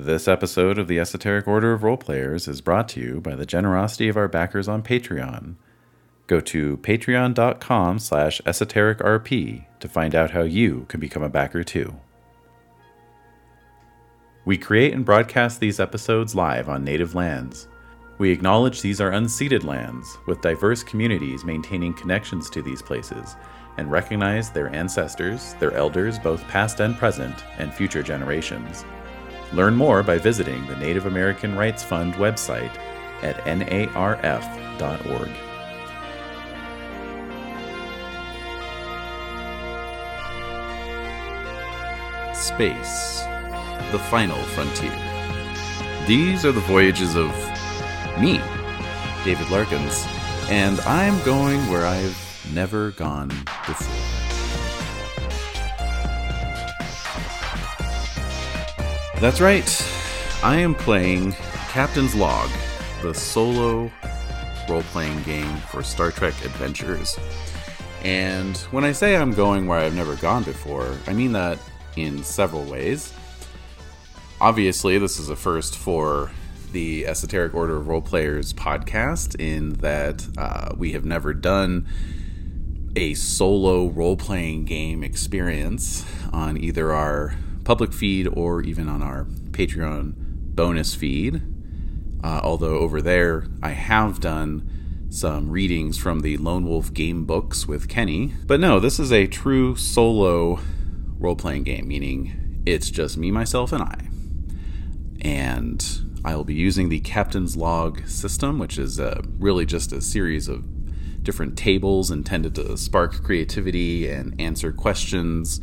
This episode of the Esoteric Order of Roleplayers is brought to you by the generosity of our backers on Patreon. Go to patreon.com slash esotericrp to find out how you can become a backer too. We create and broadcast these episodes live on native lands. We acknowledge these are unceded lands, with diverse communities maintaining connections to these places, and recognize their ancestors, their elders, both past and present, and future generations. Learn more by visiting the Native American Rights Fund website at narf.org. Space, the final frontier. These are the voyages of me, David Larkins, and I'm going where I've never gone before. That's right. I am playing Captain's Log, the solo role playing game for Star Trek Adventures. And when I say I'm going where I've never gone before, I mean that in several ways. Obviously, this is a first for the Esoteric Order of Role Players podcast, in that uh, we have never done a solo role playing game experience on either our public feed or even on our Patreon bonus feed. Uh, although over there, I have done some readings from the Lone Wolf game books with Kenny. But no, this is a true solo role playing game, meaning it's just me, myself, and I. And I will be using the Captain's Log system, which is uh, really just a series of different tables intended to spark creativity and answer questions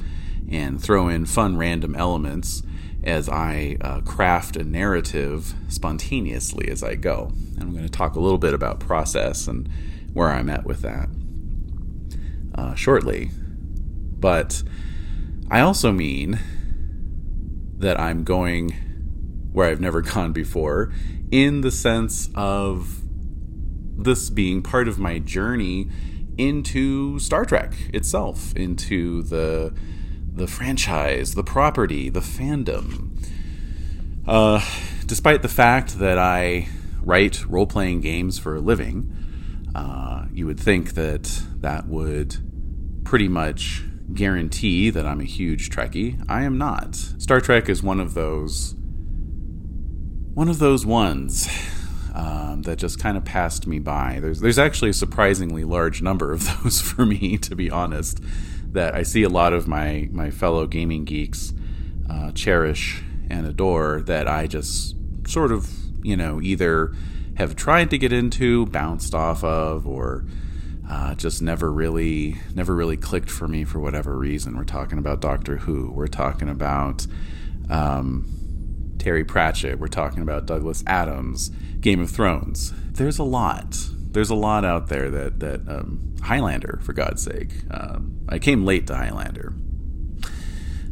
and throw in fun random elements as I uh, craft a narrative spontaneously as I go. And I'm going to talk a little bit about process and where I'm at with that uh, shortly. But I also mean that I'm going where I've never gone before in the sense of this being part of my journey into Star Trek itself, into the the franchise, the property, the fandom. Uh, despite the fact that I write role playing games for a living, uh, you would think that that would pretty much guarantee that I'm a huge Trekkie. I am not. Star Trek is one of those one of those ones um, that just kind of passed me by. There's there's actually a surprisingly large number of those for me, to be honest that I see a lot of my my fellow gaming geeks uh, cherish and adore that I just sort of you know either have tried to get into, bounced off of, or uh, just never really never really clicked for me for whatever reason. We're talking about Doctor Who. We're talking about um, Terry Pratchett. We're talking about Douglas Adams, Game of Thrones. There's a lot there's a lot out there that that um, Highlander, for God's sake. Um, I came late to Highlander.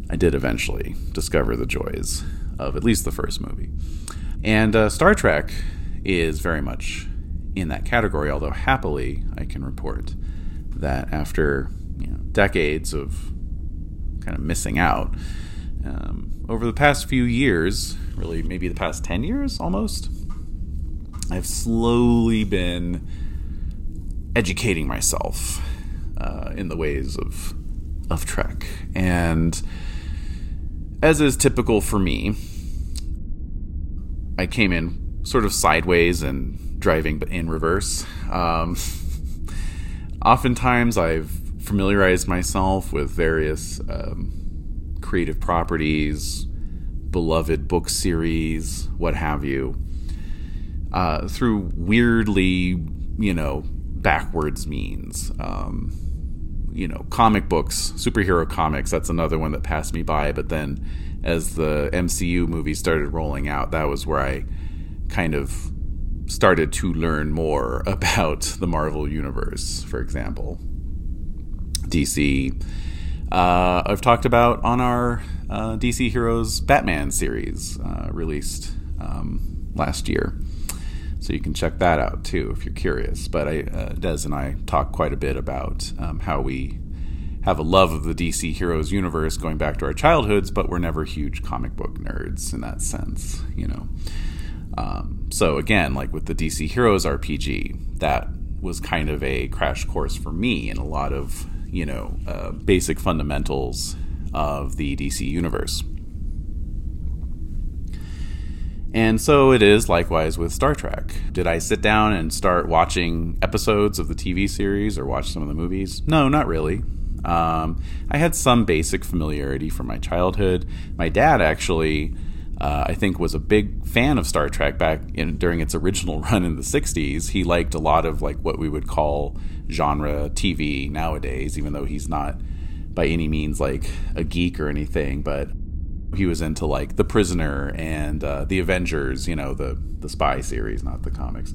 I did eventually discover the joys of at least the first movie, and uh, Star Trek is very much in that category. Although happily, I can report that after you know, decades of kind of missing out. Um, over the past few years, really maybe the past 10 years almost, I've slowly been educating myself uh, in the ways of of Trek, and as is typical for me, I came in sort of sideways and driving but in reverse. Um, oftentimes, I've familiarized myself with various um, creative properties, beloved book series, what have you uh, through weirdly, you know, backwards means. Um, you know, comic books, superhero comics, that's another one that passed me by. But then as the MCU movies started rolling out, that was where I kind of started to learn more about the Marvel Universe, for example. DC. Uh, I've talked about on our uh, DC Heroes Batman series uh, released um, last year. So you can check that out too if you're curious. But I, uh, Des and I talk quite a bit about um, how we have a love of the DC Heroes universe going back to our childhoods, but we're never huge comic book nerds in that sense, you know. Um, so again, like with the DC Heroes RPG, that was kind of a crash course for me in a lot of you know uh, basic fundamentals of the DC universe. And so it is likewise with Star Trek. Did I sit down and start watching episodes of the TV series or watch some of the movies? No, not really. Um, I had some basic familiarity from my childhood. My dad actually, uh, I think, was a big fan of Star Trek back in, during its original run in the '60s. He liked a lot of like what we would call genre TV nowadays, even though he's not by any means like a geek or anything, but he was into like The Prisoner and uh, The Avengers, you know, the the spy series, not the comics,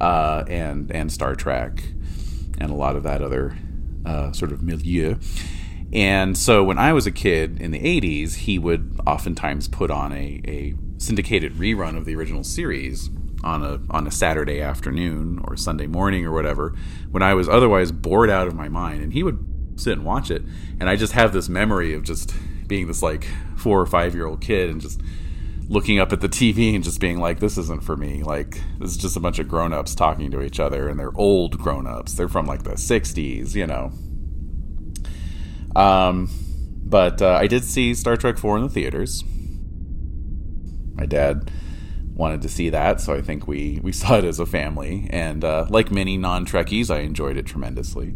uh, and and Star Trek, and a lot of that other uh, sort of milieu. And so when I was a kid in the 80s, he would oftentimes put on a, a syndicated rerun of the original series on a on a Saturday afternoon or Sunday morning or whatever when I was otherwise bored out of my mind and he would sit and watch it and I just have this memory of just being this like 4 or 5 year old kid and just looking up at the TV and just being like this isn't for me like this is just a bunch of grown-ups talking to each other and they're old grown-ups they're from like the 60s you know um but uh, I did see Star Trek 4 in the theaters my dad wanted to see that, so I think we we saw it as a family. And uh, like many non Trekkies, I enjoyed it tremendously.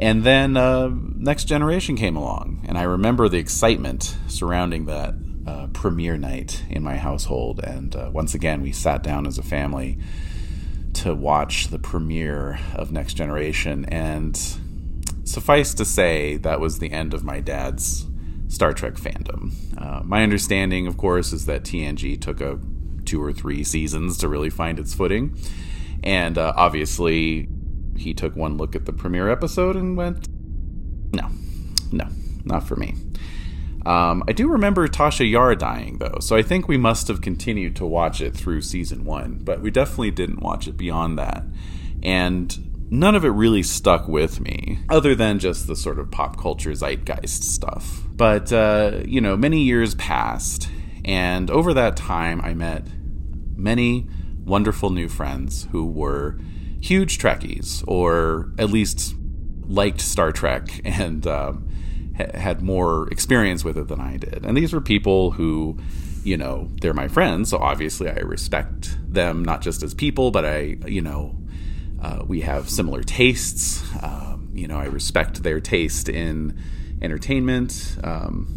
And then uh, Next Generation came along, and I remember the excitement surrounding that uh, premiere night in my household. And uh, once again, we sat down as a family to watch the premiere of Next Generation. And suffice to say, that was the end of my dad's Star Trek fandom. Uh, my understanding, of course, is that TNG took a two or three seasons to really find its footing. And uh, obviously, he took one look at the premiere episode and went, no, no, not for me. Um, I do remember Tasha Yar dying, though, so I think we must have continued to watch it through season one, but we definitely didn't watch it beyond that. And none of it really stuck with me, other than just the sort of pop culture zeitgeist stuff. But, uh, you know, many years passed, and over that time, I met many wonderful new friends who were huge Trekkies, or at least liked Star Trek and um, ha- had more experience with it than I did. And these were people who, you know, they're my friends, so obviously I respect them not just as people, but I, you know, uh, we have similar tastes. Um, you know, I respect their taste in entertainment. Um,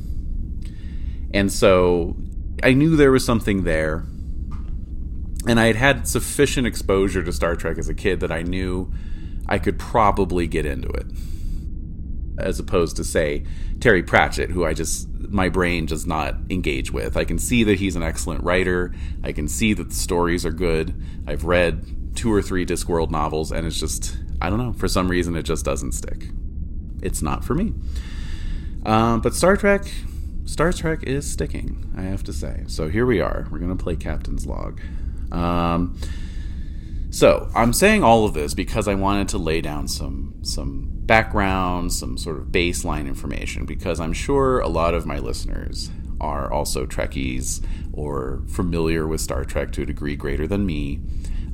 and so I knew there was something there and I had had sufficient exposure to Star Trek as a kid that I knew I could probably get into it. As opposed to, say, Terry Pratchett, who I just, my brain does not engage with. I can see that he's an excellent writer. I can see that the stories are good. I've read two or three Discworld novels, and it's just, I don't know, for some reason it just doesn't stick. It's not for me. Um, but Star Trek, Star Trek is sticking, I have to say. So here we are. We're going to play Captain's Log. Um, so I'm saying all of this because I wanted to lay down some some background, some sort of baseline information, because I'm sure a lot of my listeners are also Trekkies or familiar with Star Trek to a degree greater than me.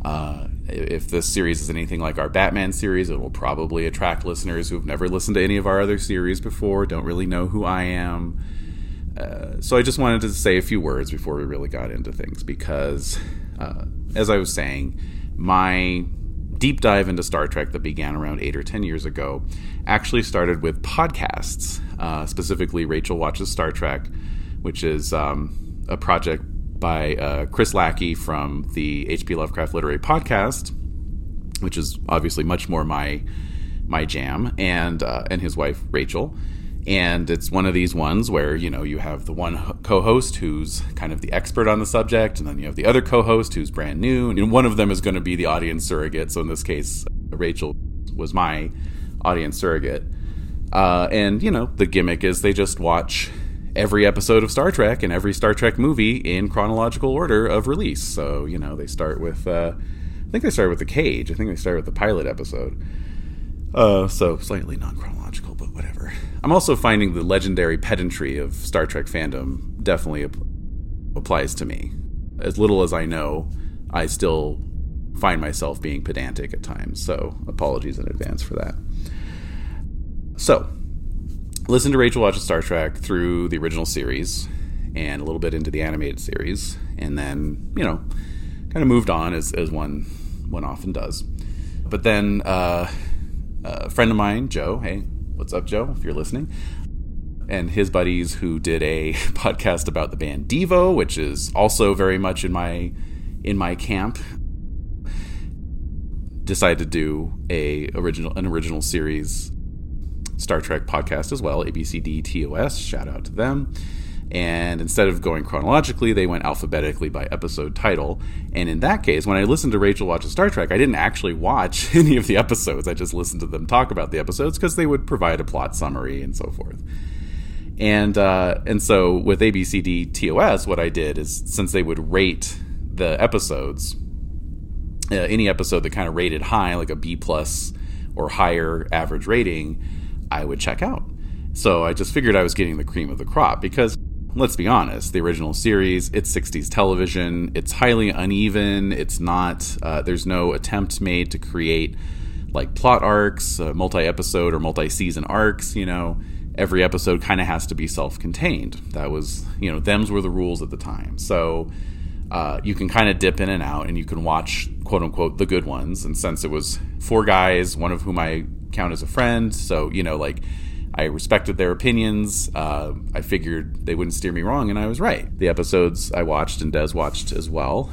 Uh, if this series is anything like our Batman series, it will probably attract listeners who have never listened to any of our other series before, don't really know who I am. Uh, so I just wanted to say a few words before we really got into things because uh, as I was saying, my deep dive into Star Trek that began around eight or ten years ago actually started with podcasts. Uh, specifically, Rachel Watches Star Trek, which is um, a project by uh, Chris Lackey from the H.P. Lovecraft Literary Podcast, which is obviously much more my my jam, and uh, and his wife Rachel and it's one of these ones where you know you have the one co-host who's kind of the expert on the subject and then you have the other co-host who's brand new and one of them is going to be the audience surrogate. So in this case rachel was my audience surrogate. Uh, and you know the gimmick is they just watch every episode of star trek and every star trek movie in chronological order of release. So you know they start with uh, i think they start with the cage. I think they start with the pilot episode. Uh, so slightly non chronological, but whatever. I'm also finding the legendary pedantry of Star Trek fandom definitely ap- applies to me. As little as I know, I still find myself being pedantic at times. So apologies in advance for that. So, listen to Rachel watches Star Trek through the original series and a little bit into the animated series, and then you know, kind of moved on as as one one often does. But then uh, a friend of mine, Joe, hey, what's up, Joe? If you're listening, and his buddies who did a podcast about the band Devo, which is also very much in my in my camp. Decided to do a original an original series Star Trek podcast as well, ABCD TOS. Shout out to them. And instead of going chronologically, they went alphabetically by episode title. And in that case, when I listened to Rachel watch Star Trek, I didn't actually watch any of the episodes. I just listened to them talk about the episodes because they would provide a plot summary and so forth. And uh, and so with ABCD TOS, what I did is since they would rate the episodes, uh, any episode that kind of rated high, like a B plus or higher average rating, I would check out. So I just figured I was getting the cream of the crop because let's be honest, the original series, it's 60s television, it's highly uneven, it's not, uh, there's no attempt made to create like plot arcs, uh, multi episode or multi season arcs, you know. Every episode kind of has to be self contained. That was, you know, them's were the rules at the time. So uh, you can kind of dip in and out and you can watch, quote unquote, the good ones. And since it was four guys, one of whom I count as a friend, so, you know, like, I respected their opinions. Uh, I figured they wouldn't steer me wrong, and I was right. The episodes I watched and Des watched as well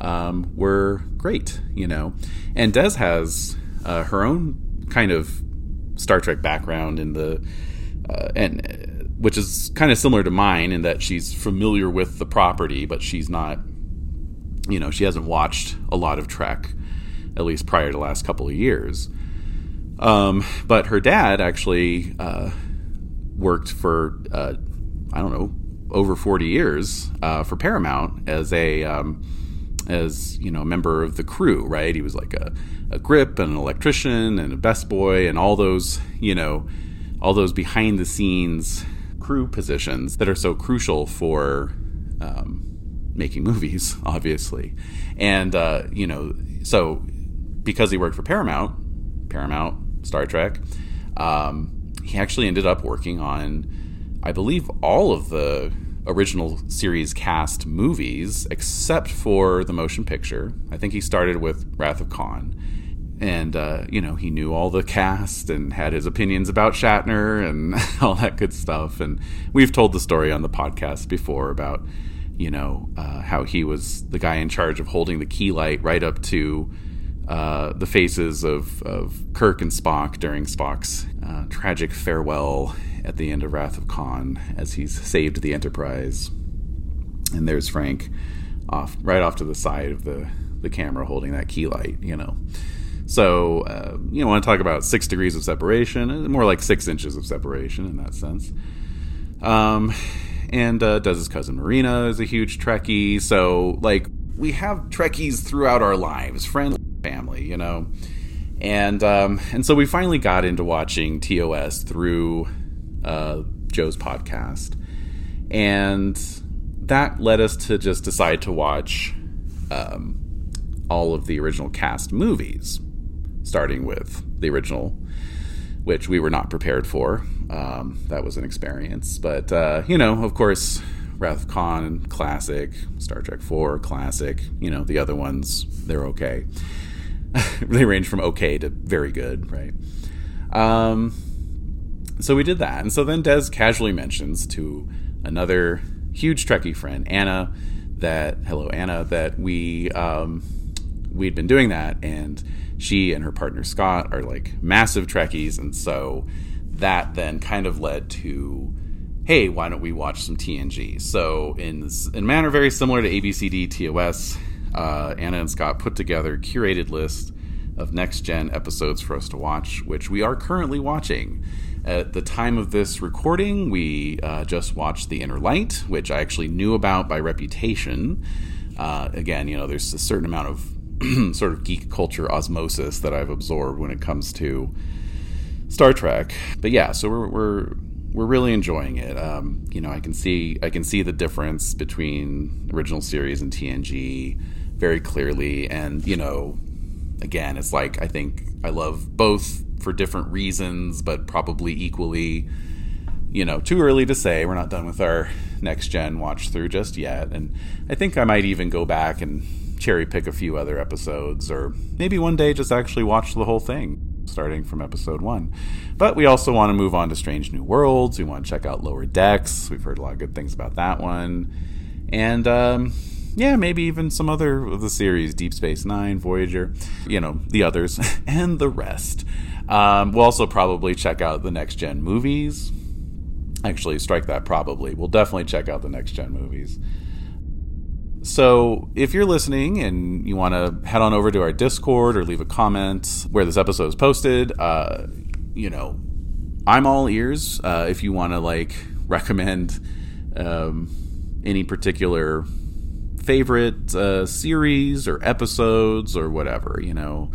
um, were great, you know. And Des has uh, her own kind of Star Trek background in the uh, and uh, which is kind of similar to mine in that she's familiar with the property, but she's not. You know, she hasn't watched a lot of Trek, at least prior to the last couple of years. Um, but her dad actually uh, worked for uh, I don't know over 40 years uh, for Paramount as a um, as you know member of the crew. Right, he was like a, a grip and an electrician and a best boy and all those you know all those behind the scenes crew positions that are so crucial for um, making movies, obviously. And uh, you know, so because he worked for Paramount, Paramount Star Trek. Um, he actually ended up working on, I believe, all of the original series cast movies except for the motion picture. I think he started with Wrath of Khan. And, uh, you know, he knew all the cast and had his opinions about Shatner and all that good stuff. And we've told the story on the podcast before about, you know, uh, how he was the guy in charge of holding the key light right up to uh, the faces of, of Kirk and Spock during Spock's uh, tragic farewell at the end of Wrath of Khan as he's saved the Enterprise. And there's Frank off right off to the side of the, the camera holding that key light, you know. So, uh, you know, want to talk about six degrees of separation, uh, more like six inches of separation in that sense. Um, and uh, does his cousin Marina is a huge Trekkie. So, like, we have Trekkies throughout our lives, friend family, you know. And um, and so we finally got into watching TOS through uh, Joe's podcast, and that led us to just decide to watch um, all of the original cast movies, starting with the original, which we were not prepared for. Um, that was an experience, but uh, you know, of course, Wrath of Khan, classic. Star Trek 4, classic. You know, the other ones, they're okay. they range from okay to very good, right? Um, so we did that. And so then Des casually mentions to another huge Trekkie friend, Anna, that, hello, Anna, that we, um, we'd been doing that. And she and her partner Scott are like massive Trekkies. And so that then kind of led to hey, why don't we watch some TNG? So, in, in manner very similar to ABCD TOS, uh, Anna and Scott put together a curated list of next gen episodes for us to watch, which we are currently watching. At the time of this recording, we uh, just watched The Inner Light, which I actually knew about by reputation. Uh, again, you know, there's a certain amount of sort of geek culture osmosis that I've absorbed when it comes to Star Trek. But yeah, so we're we're we're really enjoying it. Um, you know, I can see I can see the difference between original series and TNG very clearly, and you know, again, it's like I think I love both for different reasons, but probably equally. You know, too early to say. We're not done with our next gen watch through just yet, and I think I might even go back and cherry pick a few other episodes, or maybe one day just actually watch the whole thing starting from episode one. But we also want to move on to Strange New Worlds. We want to check out Lower Decks. We've heard a lot of good things about that one. And um, yeah, maybe even some other of the series Deep Space Nine, Voyager, you know, the others, and the rest. Um, we'll also probably check out the next gen movies. Actually, strike that probably. We'll definitely check out the next gen movies. So, if you're listening and you want to head on over to our Discord or leave a comment where this episode is posted, uh, you know, I'm all ears. Uh, if you want to like recommend um, any particular favorite uh, series or episodes or whatever, you know,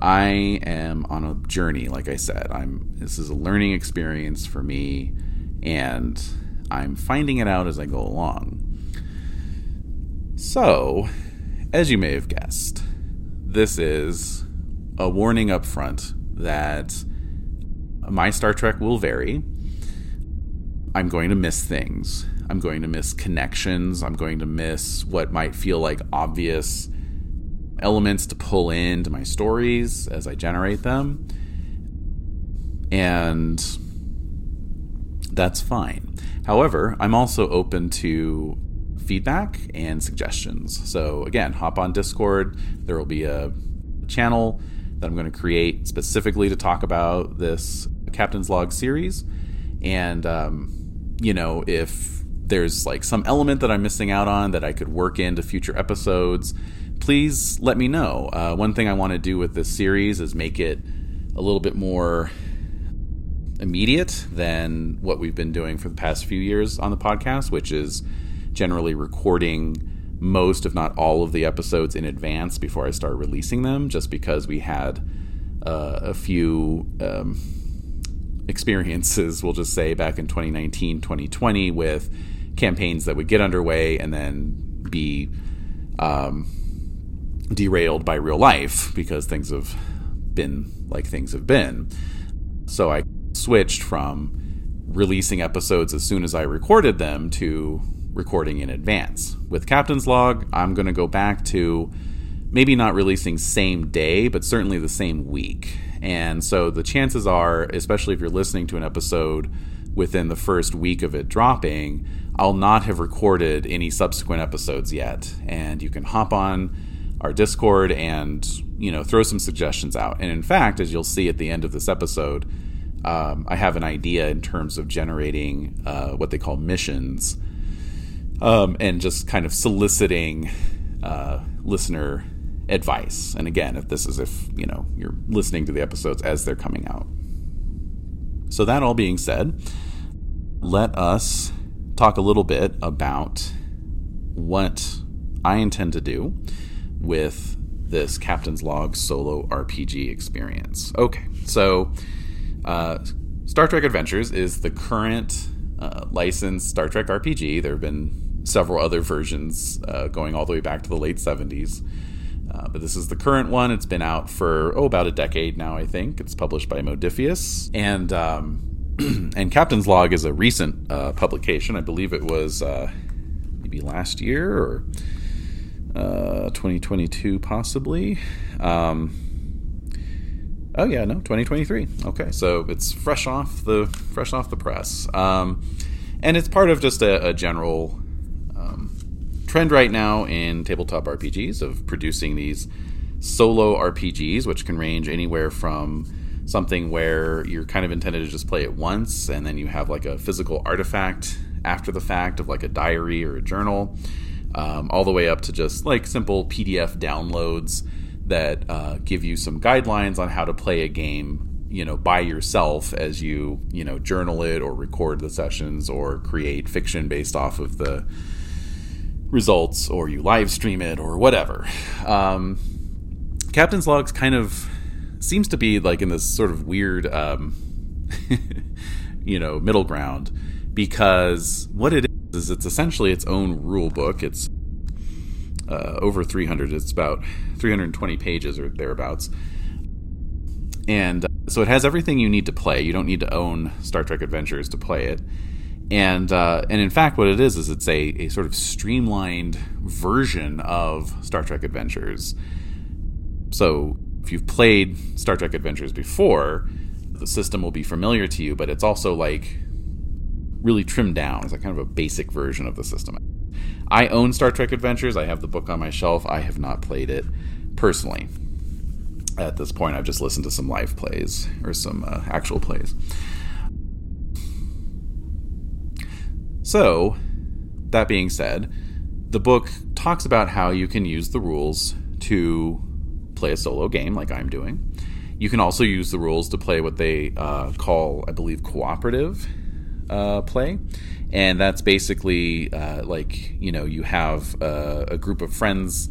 I am on a journey. Like I said, I'm. This is a learning experience for me, and I'm finding it out as I go along. So, as you may have guessed, this is a warning up front that my Star Trek will vary. I'm going to miss things. I'm going to miss connections. I'm going to miss what might feel like obvious elements to pull into my stories as I generate them. And that's fine. However, I'm also open to feedback and suggestions. So, again, hop on Discord. There will be a channel that I'm going to create specifically to talk about this Captain's Log series. And, um, you know, if there's like some element that I'm missing out on that I could work into future episodes, please let me know. Uh, one thing I want to do with this series is make it a little bit more immediate than what we've been doing for the past few years on the podcast, which is generally recording most, if not all, of the episodes in advance before I start releasing them, just because we had uh, a few um, experiences, we'll just say, back in 2019, 2020, with campaigns that would get underway and then be um, derailed by real life because things have been like things have been. So I switched from releasing episodes as soon as I recorded them to recording in advance. With Captain's Log, I'm going to go back to maybe not releasing same day, but certainly the same week. And so the chances are, especially if you're listening to an episode within the first week of it dropping, I'll not have recorded any subsequent episodes yet. And you can hop on our Discord and, you know, throw some suggestions out. And in fact, as you'll see at the end of this episode, um, I have an idea in terms of generating uh, what they call missions um, and just kind of soliciting uh, listener advice. And again, if this is if you know you're listening to the episodes as they're coming out. So that all being said, let us talk a little bit about what I intend to do with this Captain's Log solo RPG experience. Okay, so uh, Star Trek Adventures is the current uh, licensed Star Trek RPG. There have been several other versions uh, going all the way back to the late 70s. Uh, but this is the current one. It's been out for oh about a decade now, I think. It's published by Modiphius, and um, and Captain's Log is a recent uh, publication. I believe it was uh, maybe last year or uh, 2022, possibly. Um, oh yeah, no, 2023. Okay, so it's fresh off the fresh off the press, um, and it's part of just a, a general trend right now in tabletop RPGs of producing these solo RPGs, which can range anywhere from something where you're kind of intended to just play it once and then you have like a physical artifact after the fact of like a diary or a journal, um, all the way up to just like simple PDF downloads that uh, give you some guidelines on how to play a game you know by yourself as you you know journal it or record the sessions or create fiction based off of the results or you live stream it or whatever. Um, Captain's Log's kind of seems to be like in this sort of weird, um, you know, middle ground because what it is is it's essentially its own rule book. It's uh, over 300. It's about 320 pages or thereabouts, and uh, so it has everything you need to play. You don't need to own Star Trek Adventures to play it. And uh, and in fact, what it is is it's a, a sort of streamlined version of Star Trek Adventures. So if you've played Star Trek Adventures before, the system will be familiar to you, but it's also like really trimmed down. It's like kind of a basic version of the system. I own Star Trek Adventures. I have the book on my shelf. I have not played it personally. At this point, I've just listened to some live plays or some uh, actual plays. So, that being said, the book talks about how you can use the rules to play a solo game like I'm doing. You can also use the rules to play what they uh, call, I believe, cooperative uh, play. And that's basically uh, like, you know, you have a, a group of friends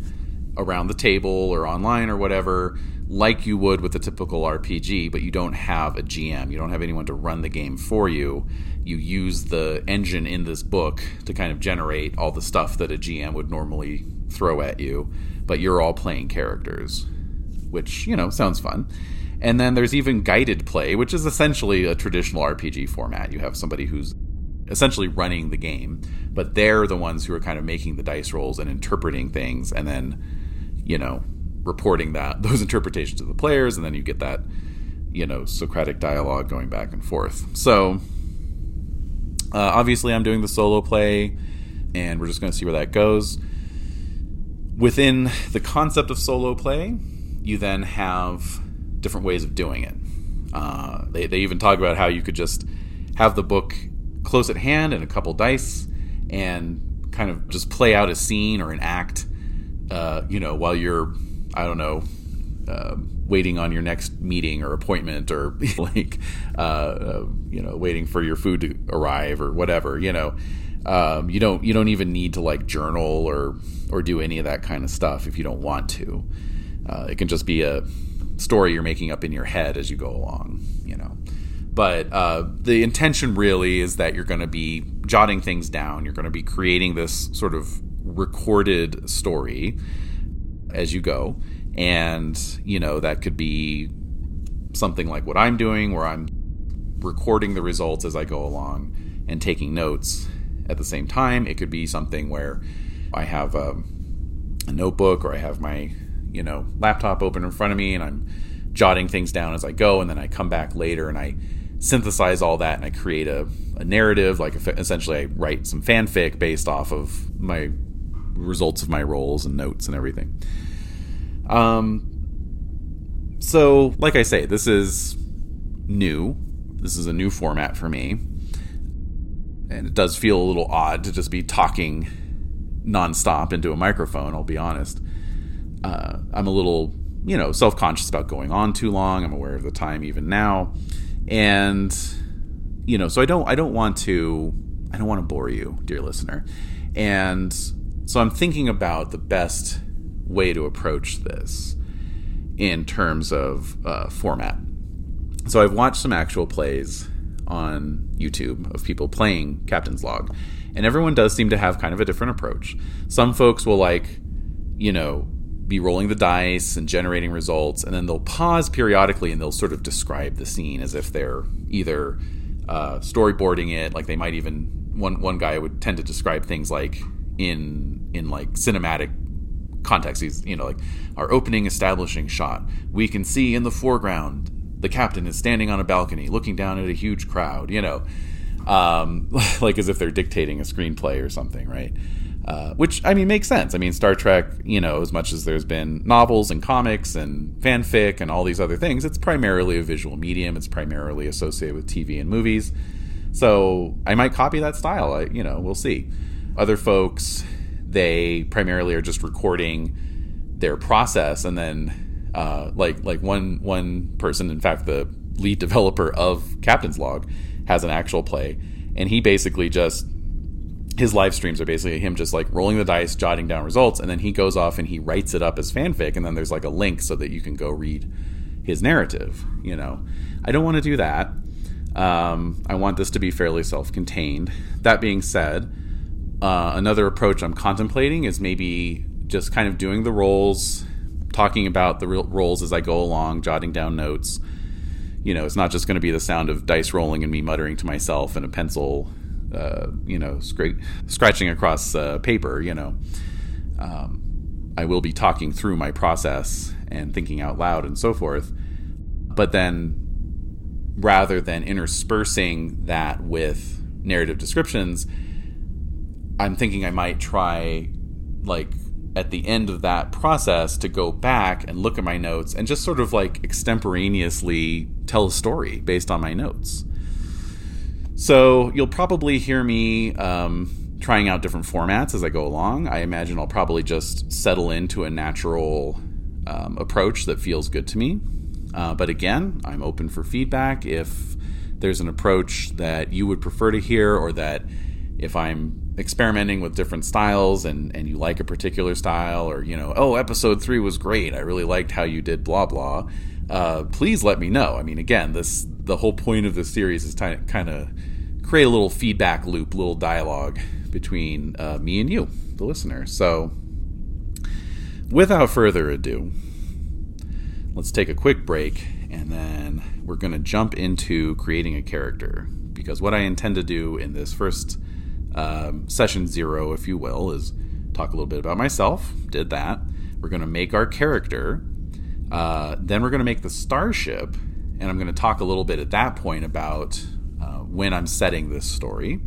around the table or online or whatever, like you would with a typical RPG, but you don't have a GM. You don't have anyone to run the game for you. You use the engine in this book to kind of generate all the stuff that a GM would normally throw at you, but you're all playing characters which, you know, sounds fun. And then there's even guided play, which is essentially a traditional RPG format. You have somebody who's essentially running the game, but they're the ones who are kind of making the dice rolls and interpreting things and then, you know, reporting that those interpretations to the players and then you get that, you know, Socratic dialogue going back and forth. So, uh, obviously I'm doing the solo play and we're just going to see where that goes. Within the concept of solo play, you then have different ways of doing it. Uh, they, they even talk about how you could just have the book close at hand and a couple dice and kind of just play out a scene or an act, uh, you know, while you're, I don't know, uh, waiting on your next meeting or appointment or like, uh, uh, you know, waiting for your food to arrive or whatever, you know. Um, you don't you don't even need to like journal or or do any of that kind of stuff if you don't want to. Uh, it can just be a story you're making up in your head as you go along, you know. But uh, the intention really is that you're going to be jotting things down. You're going to be creating this sort of recorded story as you go. And, you know, that could be something like what I'm doing, where I'm recording the results as I go along and taking notes at the same time. It could be something where I have a, a notebook or I have my you know laptop open in front of me and I'm jotting things down as I go, and then I come back later and I synthesize all that and I create a, a narrative. Like essentially, I write some fanfic based off of my results of my rolls and notes and everything. Um. So, like I say, this is new. This is a new format for me. And it does feel a little odd to just be talking nonstop into a microphone, I'll be honest uh, I'm a little, you know, self conscious about going on too long. I'm aware of the time even now, and you know, so I don't, I don't want to, I don't want to bore you, dear listener, and so I'm thinking about the best way to approach this in terms of uh, format. So I've watched some actual plays on YouTube of people playing Captain's Log, and everyone does seem to have kind of a different approach. Some folks will like, you know, be rolling the dice and generating results, and then they'll pause periodically and they'll sort of describe the scene as if they're either uh, storyboarding it, like they might even one one guy would tend to describe things like in in like cinematic context. He's you know like our opening establishing shot. We can see in the foreground the captain is standing on a balcony looking down at a huge crowd. You know, um, like as if they're dictating a screenplay or something, right? Uh, which I mean makes sense. I mean, Star Trek, you know, as much as there's been novels and comics and fanfic and all these other things, it's primarily a visual medium. It's primarily associated with TV and movies. So I might copy that style. I, you know, we'll see. Other folks, they primarily are just recording their process, and then uh, like like one one person, in fact, the lead developer of Captain's Log, has an actual play, and he basically just his live streams are basically him just like rolling the dice, jotting down results, and then he goes off and he writes it up as fanfic, and then there's like a link so that you can go read his narrative. You know, I don't want to do that. Um, I want this to be fairly self-contained. That being said, uh, another approach I'm contemplating is maybe just kind of doing the rolls, talking about the rolls as I go along, jotting down notes. You know, it's not just going to be the sound of dice rolling and me muttering to myself and a pencil, uh, you know, scra- scratching across uh, paper. You know, um, I will be talking through my process and thinking out loud and so forth. But then rather than interspersing that with narrative descriptions, I'm thinking I might try, like, at the end of that process to go back and look at my notes and just sort of like extemporaneously tell a story based on my notes. So you'll probably hear me um, trying out different formats as I go along. I imagine I'll probably just settle into a natural um, approach that feels good to me. Uh, but again, I'm open for feedback. If there's an approach that you would prefer to hear, or that if I'm experimenting with different styles and, and you like a particular style, or, you know, oh, episode three was great. I really liked how you did blah, blah. Uh, please let me know. I mean, again, this the whole point of this series is to kind of create a little feedback loop, little dialogue between uh, me and you, the listener. So, without further ado, let's take a quick break and then we're going to jump into creating a character. Because what I intend to do in this first um, session zero, if you will, is talk a little bit about myself. Did that. We're going to make our character. Uh, then we're going to make the starship. And I'm going to talk a little bit at that point about uh, when I'm setting this story.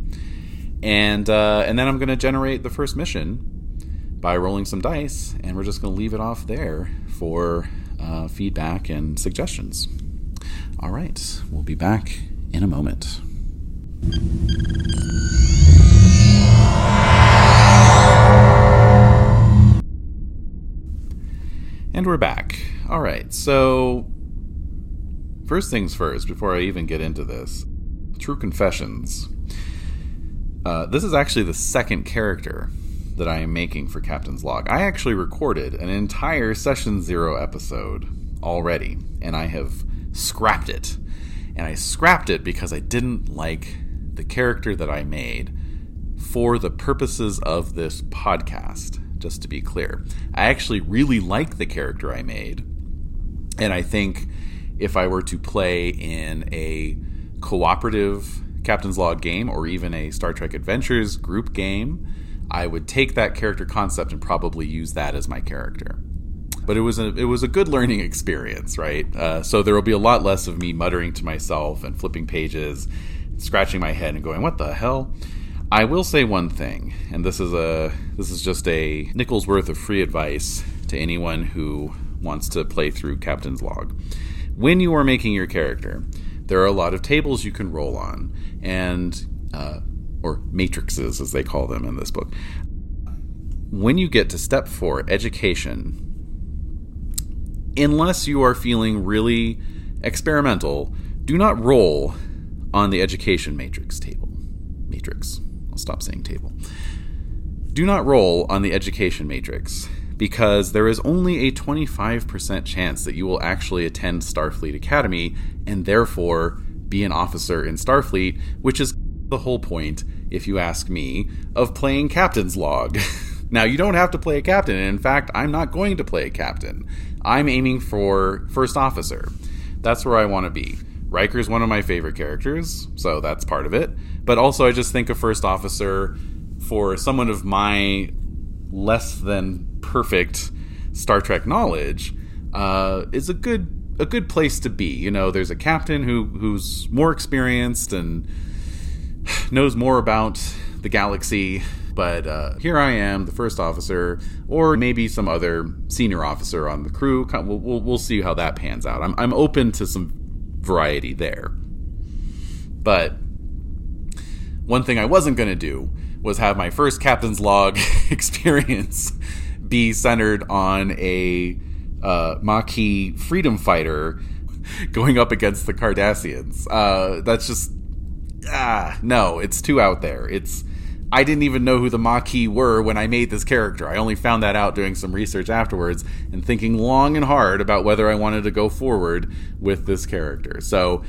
And, uh, and then I'm going to generate the first mission by rolling some dice. And we're just going to leave it off there for uh, feedback and suggestions. All right, we'll be back in a moment. And we're back. All right, so first things first, before I even get into this, True Confessions. Uh, this is actually the second character that I am making for Captain's Log. I actually recorded an entire Session Zero episode already, and I have scrapped it. And I scrapped it because I didn't like the character that I made for the purposes of this podcast, just to be clear. I actually really like the character I made, and I think if I were to play in a cooperative Captain's Log game or even a Star Trek Adventures group game, I would take that character concept and probably use that as my character. But it was a it was a good learning experience, right? Uh, so there will be a lot less of me muttering to myself and flipping pages, scratching my head and going, "What the hell?" I will say one thing, and this is a this is just a nickel's worth of free advice to anyone who wants to play through Captain's Log. When you are making your character, there are a lot of tables you can roll on, and uh, or matrices as they call them in this book. When you get to step four, education, unless you are feeling really experimental, do not roll on the education matrix table. Matrix. I'll stop saying table. Do not roll on the education matrix because there is only a 25% chance that you will actually attend Starfleet Academy and therefore be an officer in Starfleet, which is the whole point, if you ask me, of playing Captain's Log. now, you don't have to play a captain, in fact, I'm not going to play a captain. I'm aiming for First Officer. That's where I want to be. Riker's one of my favorite characters, so that's part of it. But also, I just think a First Officer for someone of my less than perfect Star Trek knowledge uh, is a good a good place to be. You know, there's a captain who who's more experienced and knows more about the galaxy. But uh, here I am, the first officer, or maybe some other senior officer on the crew. We'll, we'll, we'll see how that pans out. I'm, I'm open to some variety there. But one thing I wasn't going to do was have my first captain's log experience be centered on a uh, Maquis freedom fighter going up against the Cardassians. Uh, that's just ah, no, it's too out there. It's I didn't even know who the Maquis were when I made this character. I only found that out doing some research afterwards and thinking long and hard about whether I wanted to go forward with this character. So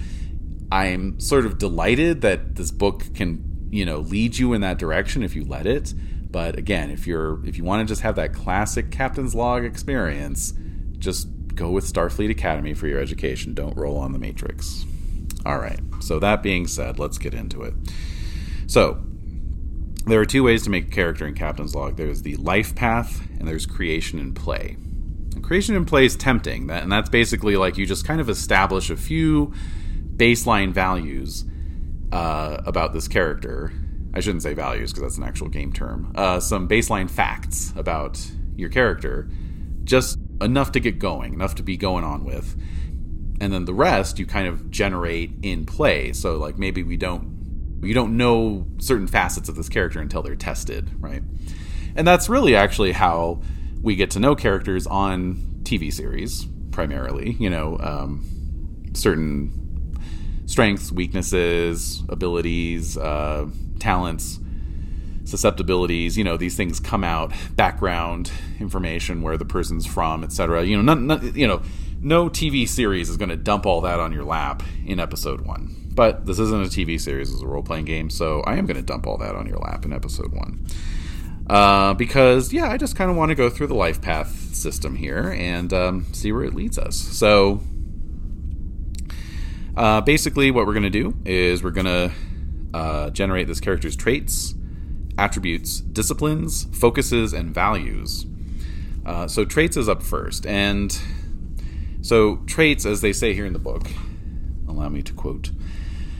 I'm sort of delighted that this book can, you know, lead you in that direction if you let it. But again, if you're if you want to just have that classic captain's log experience, just go with Starfleet Academy for your education. Don't roll on the Matrix. All right. So that being said, let's get into it. So, there are two ways to make a character in Captain's Log. There's the life path and there's creation and play. And creation and play is tempting, and that's basically like you just kind of establish a few baseline values uh, about this character. I shouldn't say values because that's an actual game term. Uh, some baseline facts about your character, just enough to get going, enough to be going on with. And then the rest you kind of generate in play. So like maybe we don't you don't know certain facets of this character until they're tested, right? And that's really actually how we get to know characters on TV series primarily. You know, um, certain strengths, weaknesses, abilities, uh, talents, susceptibilities. You know, these things come out. Background information, where the person's from, etc. You know, not, you know, no TV series is going to dump all that on your lap in episode one. But this isn't a TV series; it's a role playing game, so I am going to dump all that on your lap in episode one. Uh, because yeah, I just kind of want to go through the life path system here and um, see where it leads us. So uh, basically, what we're going to do is we're going to uh, generate this character's traits, attributes, disciplines, focuses, and values. Uh, so traits is up first, and so traits, as they say here in the book, allow me to quote.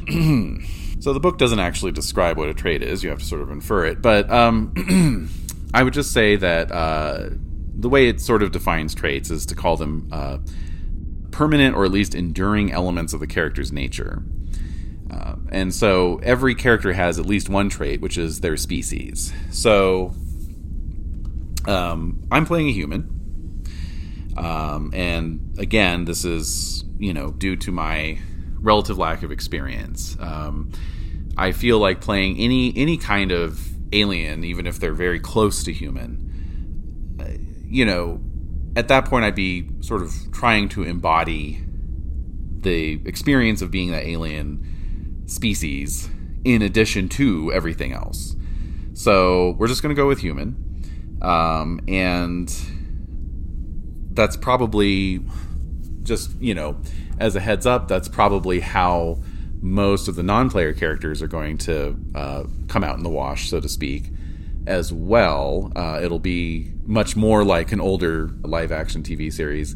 so the book doesn't actually describe what a trait is; you have to sort of infer it. But um, I would just say that uh, the way it sort of defines traits is to call them uh, permanent or at least enduring elements of the character's nature. Uh, and so every character has at least one trait, which is their species. So um, I'm playing a human. Um, and again, this is, you know, due to my relative lack of experience. Um, I feel like playing any any kind of alien, even if they're very close to human, uh, you know, at that point I'd be sort of trying to embody the experience of being that alien species in addition to everything else. So we're just going to go with human, um, and that's probably just you know as a heads up, that's probably how most of the non-player characters are going to uh, come out in the wash, so to speak. As well, uh, it'll be much more like an older live-action TV series,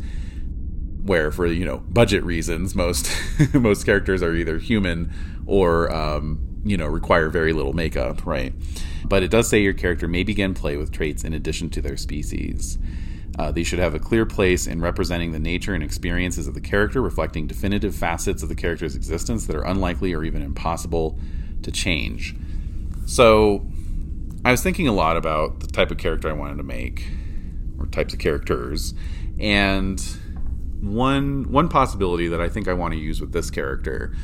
where for you know budget reasons, most most characters are either human or um, you know require very little makeup, right? But it does say your character may begin play with traits in addition to their species. Uh, they should have a clear place in representing the nature and experiences of the character, reflecting definitive facets of the character's existence that are unlikely or even impossible to change. So, I was thinking a lot about the type of character I wanted to make, or types of characters, and one one possibility that I think I want to use with this character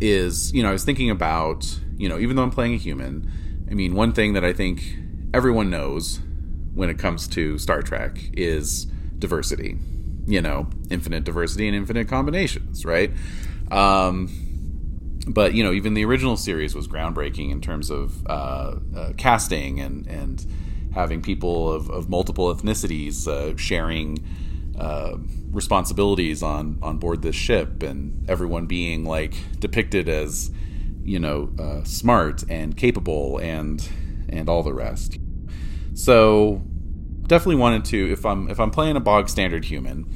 is, you know, I was thinking about, you know, even though I'm playing a human, I mean, one thing that I think everyone knows when it comes to Star Trek is diversity. You know, infinite diversity and infinite combinations, right? Um, but you know, even the original series was groundbreaking in terms of uh, uh, casting and and having people of, of multiple ethnicities uh, sharing uh, responsibilities on on board this ship, and everyone being like depicted as you know uh, smart and capable and and all the rest. So definitely wanted to if I'm if I'm playing a bog standard human,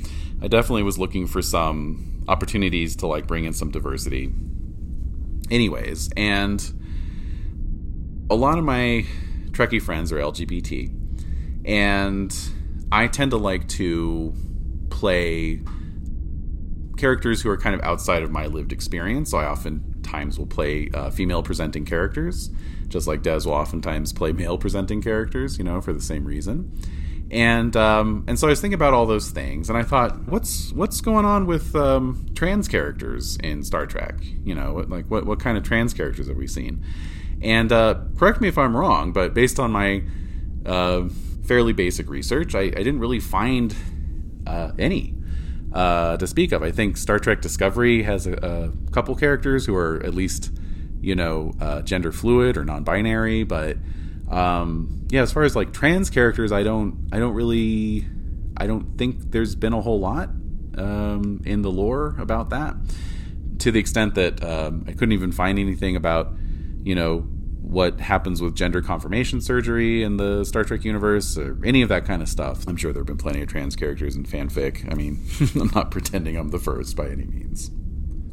I definitely was looking for some opportunities to like bring in some diversity. Anyways, and a lot of my Trekkie friends are LGBT, and I tend to like to play characters who are kind of outside of my lived experience. So I oftentimes will play uh, female presenting characters just like Des will oftentimes play male presenting characters, you know, for the same reason. And um, and so I was thinking about all those things, and I thought, what's what's going on with um, trans characters in Star Trek? You know, what, like what what kind of trans characters have we seen? And uh, correct me if I'm wrong, but based on my uh, fairly basic research, I, I didn't really find uh, any uh, to speak of. I think Star Trek Discovery has a, a couple characters who are at least, you know, uh, gender fluid or non-binary, but um, yeah, as far as like trans characters, I don't, I don't really, I don't think there's been a whole lot um, in the lore about that. To the extent that um, I couldn't even find anything about, you know, what happens with gender confirmation surgery in the Star Trek universe or any of that kind of stuff. I'm sure there have been plenty of trans characters in fanfic. I mean, I'm not pretending I'm the first by any means.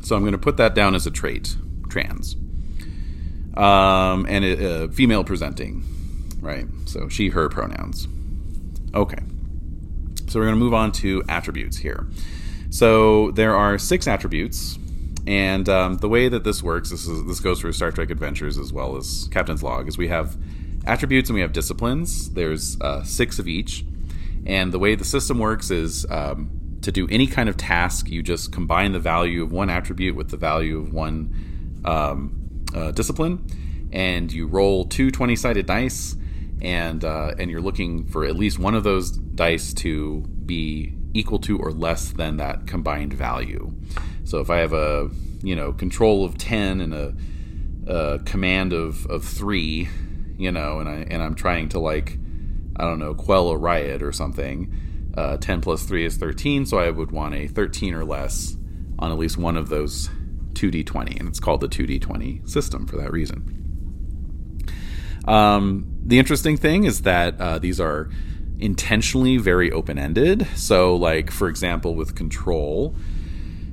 So I'm going to put that down as a trait trans. Um, and it, uh, female presenting, right? So she, her pronouns. Okay. So we're going to move on to attributes here. So there are six attributes and um, the way that this works, this is this goes for Star Trek Adventures as well as Captain's Log, is we have attributes and we have disciplines. There's uh, six of each, and the way the system works is um, to do any kind of task, you just combine the value of one attribute with the value of one um, uh, discipline, and you roll two 20 sided dice, and uh, and you're looking for at least one of those dice to be equal to or less than that combined value. So if I have a you know control of ten and a, a command of, of three, you know, and I and I'm trying to like I don't know quell a riot or something. Uh, 10 plus 3 is 13, so I would want a 13 or less on at least one of those 2d20, and it's called the 2d20 system for that reason. Um, the interesting thing is that uh, these are intentionally very open ended. So, like, for example, with control,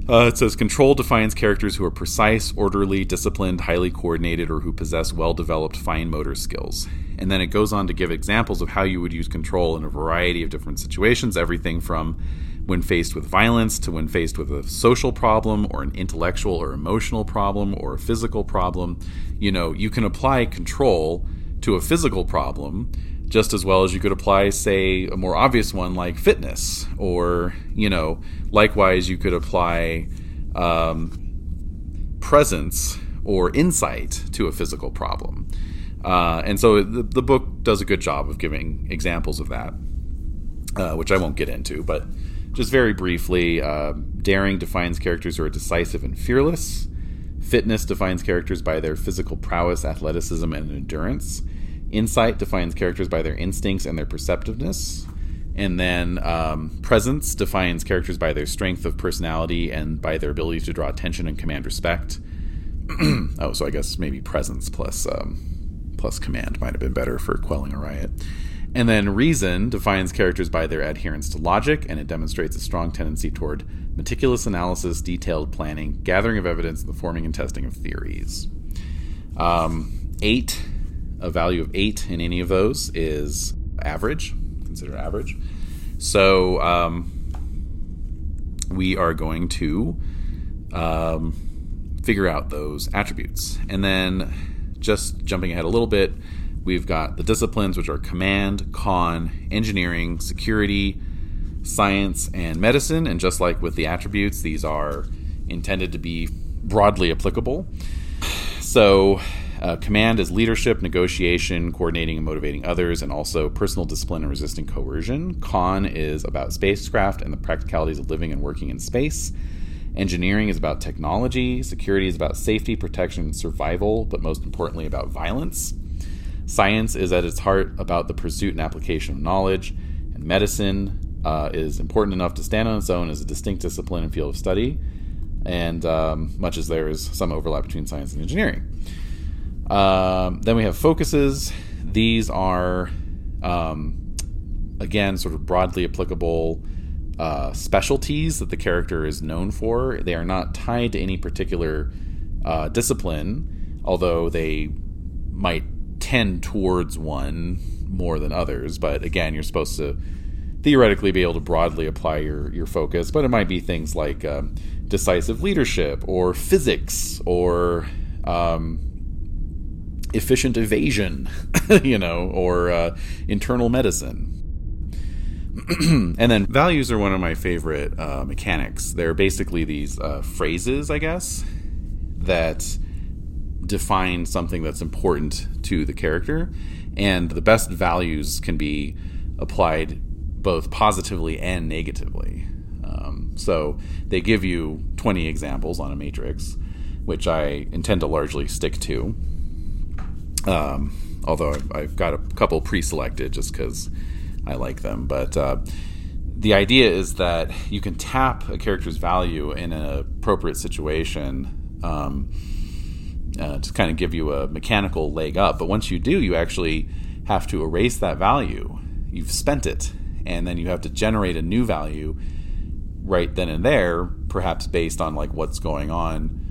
uh, it says control defines characters who are precise, orderly, disciplined, highly coordinated, or who possess well developed fine motor skills. And then it goes on to give examples of how you would use control in a variety of different situations, everything from when faced with violence to when faced with a social problem or an intellectual or emotional problem or a physical problem. You know, you can apply control to a physical problem just as well as you could apply, say, a more obvious one like fitness, or, you know, likewise, you could apply um, presence or insight to a physical problem. Uh, and so the, the, book does a good job of giving examples of that, uh, which I won't get into, but just very briefly uh, daring defines characters who are decisive and fearless. Fitness defines characters by their physical prowess, athleticism, and endurance. Insight defines characters by their instincts and their perceptiveness. And then um, presence defines characters by their strength of personality and by their ability to draw attention and command respect. oh, so I guess maybe presence plus um, plus command might have been better for quelling a riot. And then reason defines characters by their adherence to logic, and it demonstrates a strong tendency toward meticulous analysis, detailed planning, gathering of evidence, and the forming and testing of theories. Um, eight a value of 8 in any of those is average, considered average. So um, we are going to um, figure out those attributes. And then just jumping ahead a little bit, we've got the disciplines, which are command, con, engineering, security, science, and medicine. And just like with the attributes, these are intended to be broadly applicable. So uh, command is leadership, negotiation, coordinating and motivating others, and also personal discipline and resisting coercion. Con is about spacecraft and the practicalities of living and working in space. Engineering is about technology. Security is about safety, protection, and survival, but most importantly, about violence. Science is at its heart about the pursuit and application of knowledge. And medicine uh, is important enough to stand on its own as a distinct discipline and field of study, and um, much as there is some overlap between science and engineering. Um, then we have focuses. These are, um, again, sort of broadly applicable uh, specialties that the character is known for. They are not tied to any particular uh, discipline, although they might tend towards one more than others. But again, you're supposed to theoretically be able to broadly apply your, your focus, but it might be things like um, decisive leadership or physics or um, efficient evasion, you know, or uh, internal medicine. and then values are one of my favorite uh, mechanics. They're basically these uh, phrases, I guess, that define something that's important to the character, and the best values can be applied both positively and negatively. Um, so they give you 20 examples on a matrix, which I intend to largely stick to. Um, although I've, got a couple pre-selected just because I like them, but uh, the idea is that you can tap a character's value in an appropriate situation um, uh, to kind of give you a mechanical leg up. But once you do, you actually have to erase that value. You've spent it, and then you have to generate a new value right then and there, perhaps based on like what's going on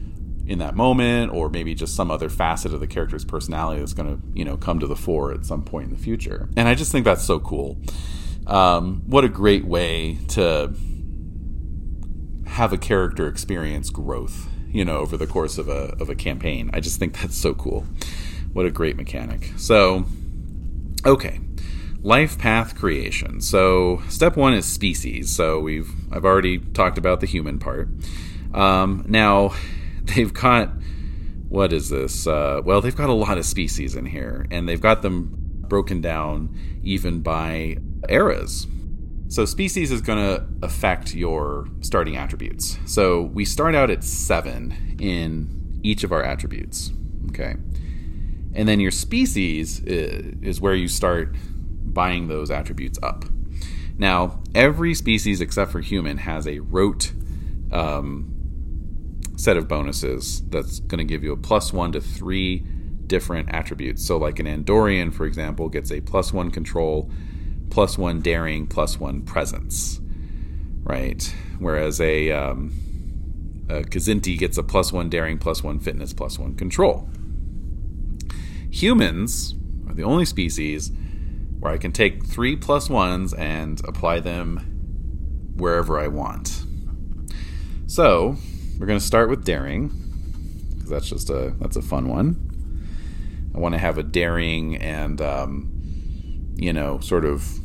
in that moment or maybe just some other facet of the character's personality that's going to you know come to the fore at some point in the future and i just think that's so cool um, what a great way to have a character experience growth you know over the course of a, of a campaign. I just think that's so cool. What a great mechanic. So okay. Life path creation. So step one is species. So we've i've already talked about the human part. Um, now they've got what is this? Uh, well, they've got a lot of species in here, and they've got them broken down even by eras. So, species is going to affect your starting attributes. So, we start out at seven in each of our attributes. Okay. And then your species is where you start buying those attributes up. Now, every species except for human has a rote um, set of bonuses that's going to give you a plus one to three different attributes. So, like an Andorian, for example, gets a plus one control, plus one daring, plus one presence, right? Whereas a, um, a Kzinti gets a plus one daring, plus one fitness, plus one control. Humans are the only species where I can take three plus ones and apply them wherever I want. So, we're going to start with daring because that's just a that's a fun one. I want to have a daring and um, you know sort of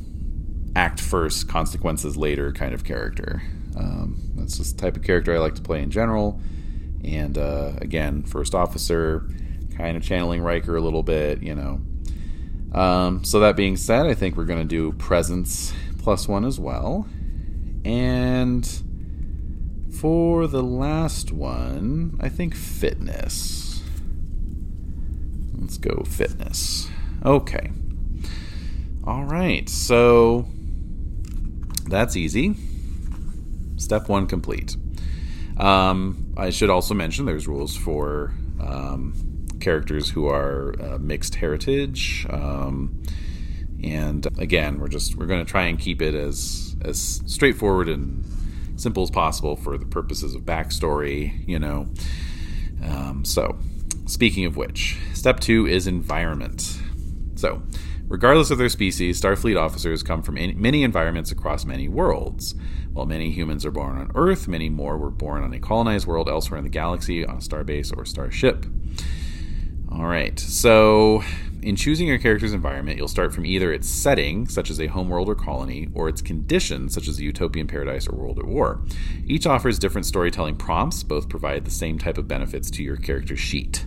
act first, consequences later kind of character. Um, that's just the type of character I like to play in general. And uh, again, first officer, kind of channeling Riker a little bit, you know. Um, so that being said, I think we're going to do presence plus one as well. And for the last one, I think fitness. Let's go fitness. Okay. All right. So that's easy. Step one complete. Um, I should also mention there's rules for um, characters who are uh, mixed heritage. Um, and again, we're just we're going to try and keep it as as straightforward and simple as possible for the purposes of backstory, you know. Um, so, speaking of which, step two is environment. So, regardless of their species, Starfleet officers come from many environments across many worlds. While many humans are born on Earth, many more were born on a colonized world elsewhere in the galaxy, on a starbase or starship. All right, so in choosing your character's environment, you'll start from either its setting, such as a homeworld or colony, or its conditions, such as a utopian paradise or world at war. Each offers different storytelling prompts, both provide the same type of benefits to your character sheet.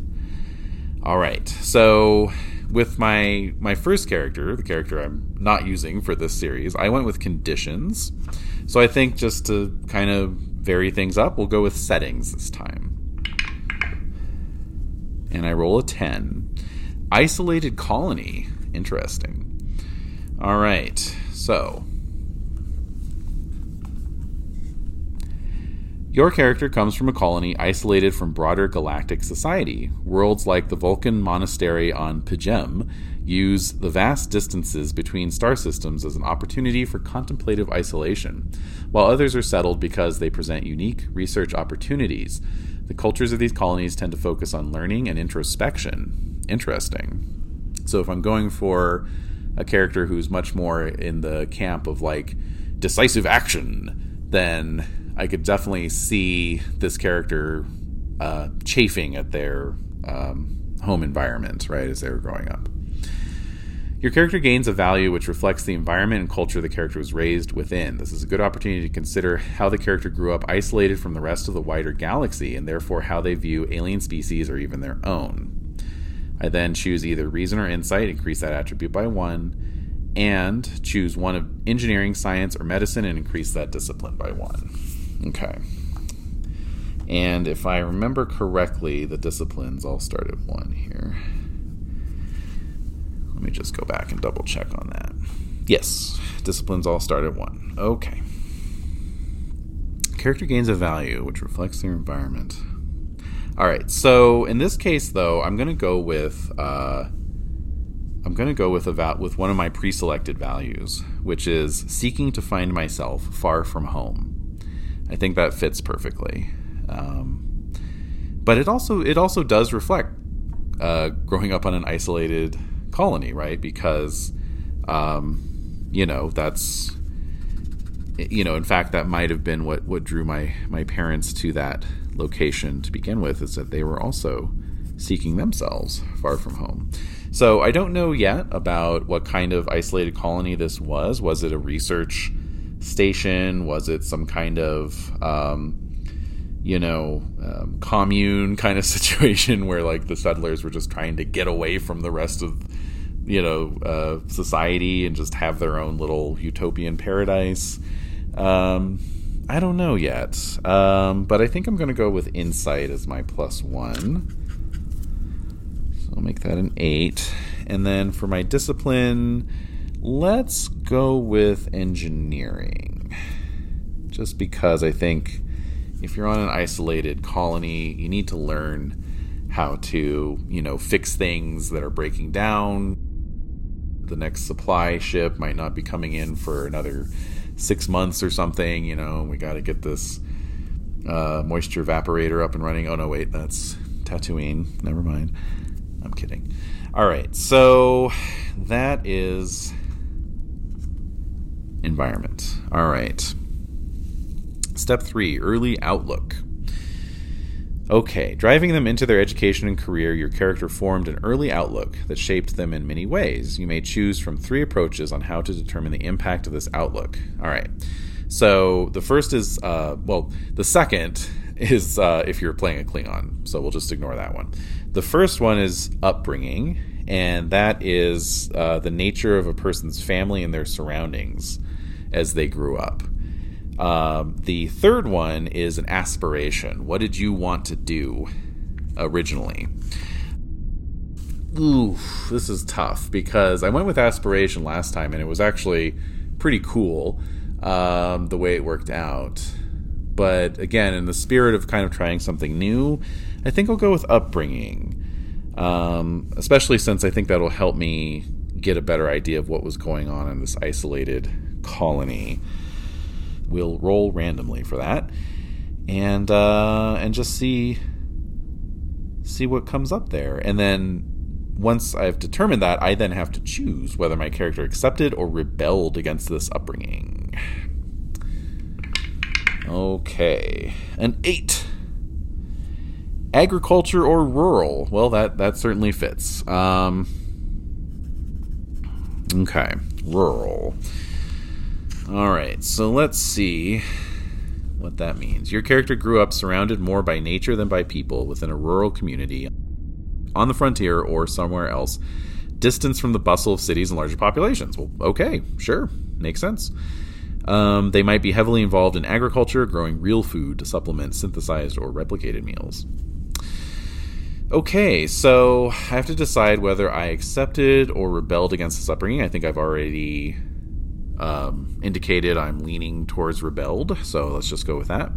All right, so with my my first character, the character I'm not using for this series, I went with conditions. So I think just to kind of vary things up, we'll go with settings this time. And I roll a 10. Isolated colony. Interesting. All right. So, Your character comes from a colony isolated from broader galactic society. Worlds like the Vulcan monastery on P'Jem use the vast distances between star systems as an opportunity for contemplative isolation, while others are settled because they present unique research opportunities. The cultures of these colonies tend to focus on learning and introspection interesting. So if I'm going for a character who's much more in the camp of like decisive action, then I could definitely see this character uh, chafing at their um, home environment, right, as they were growing up. Your character gains a value which reflects the environment and culture the character was raised within. This is a good opportunity to consider how the character grew up isolated from the rest of the wider galaxy and therefore how they view alien species or even their own. I then choose either reason or insight, increase that attribute by one, and choose one of engineering, science, or medicine and increase that discipline by one. Okay. And if I remember correctly, the disciplines all start at one here. Let me just go back and double check on that. Yes, disciplines all start at one. Okay. Character gains a value which reflects their environment. All right. So in this case, though, I'm going to go with uh, I'm going to go with a val- with one of my pre-selected values, which is seeking to find myself far from home. I think that fits perfectly. Um, but it also it also does reflect uh, growing up on an isolated colony, right? Because, um, you know, that's, you know, in fact, that might have been what, what drew my, my parents to that location to begin with, is that they were also seeking themselves far from home. So I don't know yet about what kind of isolated colony this was. Was it a research station? Was it some kind of, um, you know, um, commune kind of situation where like the settlers were just trying to get away from the rest of you know uh, society and just have their own little utopian paradise. Um, I don't know yet, um, but I think I'm going to go with insight as my plus one. So I'll make that an eight, and then for my discipline, let's go with engineering. Just because I think if you're on an isolated colony, you need to learn how to, you know, fix things that are breaking down the next supply ship might not be coming in for another six months or something. You know, we got to get this uh, moisture evaporator up and running. Oh no, wait, that's Tatooine. Never mind. I'm kidding. All right, so that is environment. All right. Step three early outlook. Okay, driving them into their education and career, your character formed an early outlook that shaped them in many ways. You may choose from three approaches on how to determine the impact of this outlook. All right. So the first is, uh, well, the second is uh, if you're playing a Klingon. So we'll just ignore that one. The first one is upbringing, and that is uh, the nature of a person's family and their surroundings as they grew up. Um, the third one is an aspiration. What did you want to do originally? Ooh, this is tough because I went with aspiration last time and it was actually pretty cool um, the way it worked out. But again, in the spirit of kind of trying something new, I think I'll go with upbringing. Um, especially since I think that'll help me get a better idea of what was going on in this isolated colony we'll roll randomly for that, and uh, and just see see what comes up there, and then once I've determined that, I then have to choose whether my character accepted or rebelled against this upbringing. Okay, an eight. Agriculture or rural? Well, that that certainly fits. Um, okay, rural. All right, so let's see what that means. Your character grew up surrounded more by nature than by people within a rural community on the frontier or somewhere else, distance from the bustle of cities and larger populations. Well, okay, sure, makes sense. Um, they might be heavily involved in agriculture, growing real food to supplement synthesized or replicated meals. Okay, so I have to decide whether I accepted or rebelled against this upbringing. I think I've already um, indicated I'm leaning towards rebelled, so let's just go with that.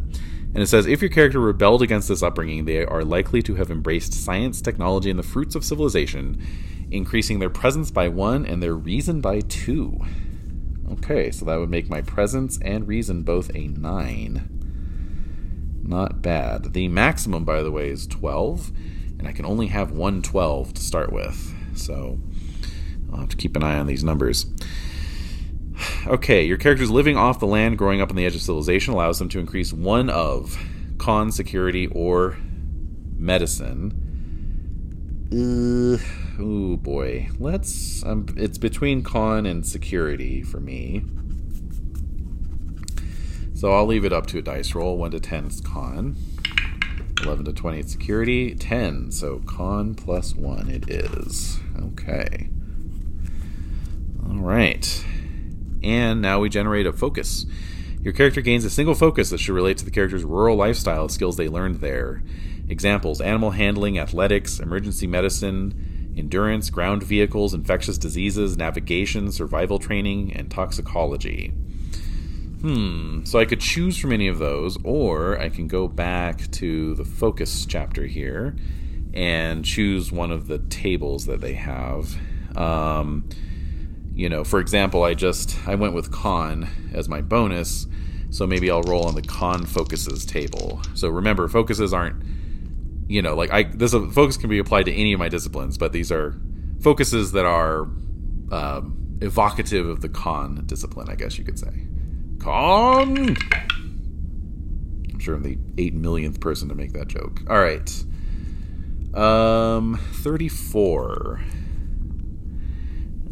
And it says if your character rebelled against this upbringing, they are likely to have embraced science, technology, and the fruits of civilization, increasing their presence by one and their reason by two. Okay, so that would make my presence and reason both a nine. Not bad. The maximum, by the way, is 12, and I can only have one 12 to start with. So I'll have to keep an eye on these numbers. Okay, your characters living off the land, growing up on the edge of civilization, allows them to increase one of con, security, or medicine. Uh, oh boy, let's. Um, it's between con and security for me. So I'll leave it up to a dice roll. 1 to 10 is con. 11 to 20 is security. 10. So con plus 1 it is. Okay. All right. And now we generate a focus. Your character gains a single focus that should relate to the character's rural lifestyle skills they learned there. Examples animal handling, athletics, emergency medicine, endurance, ground vehicles, infectious diseases, navigation, survival training, and toxicology. Hmm, so I could choose from any of those, or I can go back to the focus chapter here and choose one of the tables that they have. Um, you know, for example, I just I went with con as my bonus, so maybe I'll roll on the con focuses table. So remember, focuses aren't, you know, like I this focus can be applied to any of my disciplines, but these are focuses that are um, evocative of the con discipline, I guess you could say. Con. I'm sure I'm the eight millionth person to make that joke. All right. Um, 34.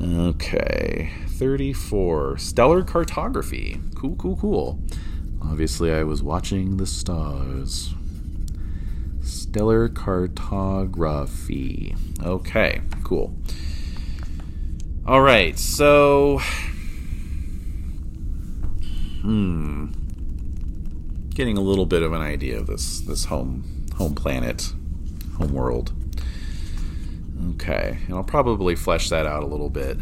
Okay, 34. Stellar cartography. Cool, cool, cool. Obviously, I was watching the stars. Stellar cartography. Okay, cool. All right, so Hmm. Getting a little bit of an idea of this this home home planet, home world. Okay, and I'll probably flesh that out a little bit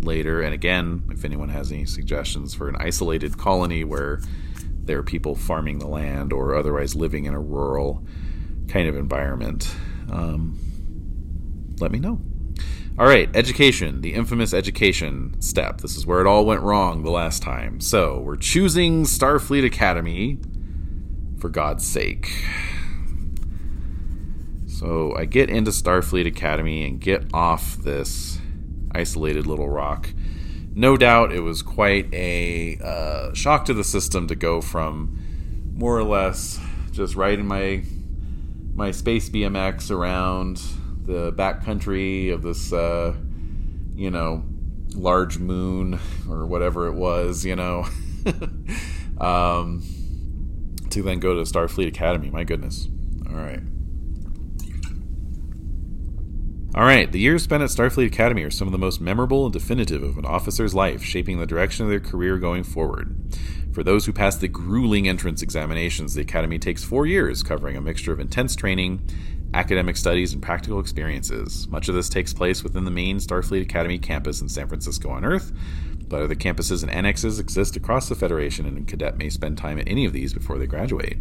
later. And again, if anyone has any suggestions for an isolated colony where there are people farming the land or otherwise living in a rural kind of environment, um, let me know. All right, education, the infamous education step. This is where it all went wrong the last time. So, we're choosing Starfleet Academy for God's sake. So, I get into Starfleet Academy and get off this isolated little rock. No doubt it was quite a uh, shock to the system to go from more or less just riding my my space BMX around the backcountry of this, uh, you know, large moon or whatever it was, you know, um, to then go to Starfleet Academy. My goodness. All right. All right, the years spent at Starfleet Academy are some of the most memorable and definitive of an officer's life, shaping the direction of their career going forward. For those who pass the grueling entrance examinations, the Academy takes four years, covering a mixture of intense training academic studies, and practical experiences. Much of this takes place within the main Starfleet Academy campus in San Francisco on Earth, but other campuses and annexes exist across the Federation, and a cadet may spend time at any of these before they graduate.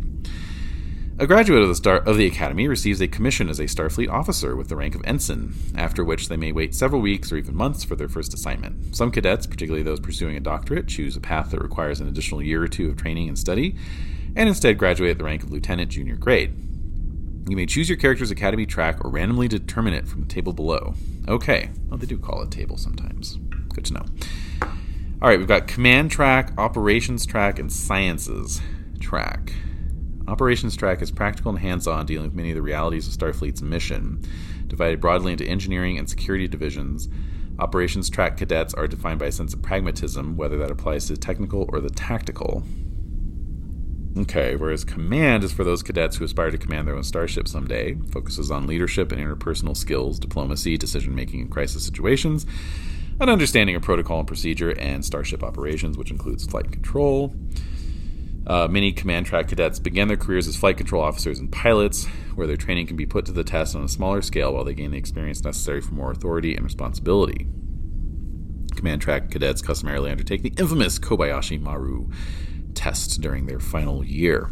A graduate of the, Star- of the Academy receives a commission as a Starfleet officer with the rank of ensign, after which they may wait several weeks or even months for their first assignment. Some cadets, particularly those pursuing a doctorate, choose a path that requires an additional year or two of training and study, and instead graduate at the rank of lieutenant junior grade. You may choose your character's academy track or randomly determine it from the table below. Okay. Well, they do call it table sometimes. Good to know. All right, we've got command track, operations track, and sciences track. Operations track is practical and hands on, dealing with many of the realities of Starfleet's mission. Divided broadly into engineering and security divisions, operations track cadets are defined by a sense of pragmatism, whether that applies to the technical or the tactical. Okay, whereas command is for those cadets who aspire to command their own starship someday, focuses on leadership and interpersonal skills, diplomacy, decision making in crisis situations, an understanding of protocol and procedure, and starship operations, which includes flight control. Uh, many command track cadets begin their careers as flight control officers and pilots, where their training can be put to the test on a smaller scale while they gain the experience necessary for more authority and responsibility. Command track cadets customarily undertake the infamous Kobayashi Maru test during their final year.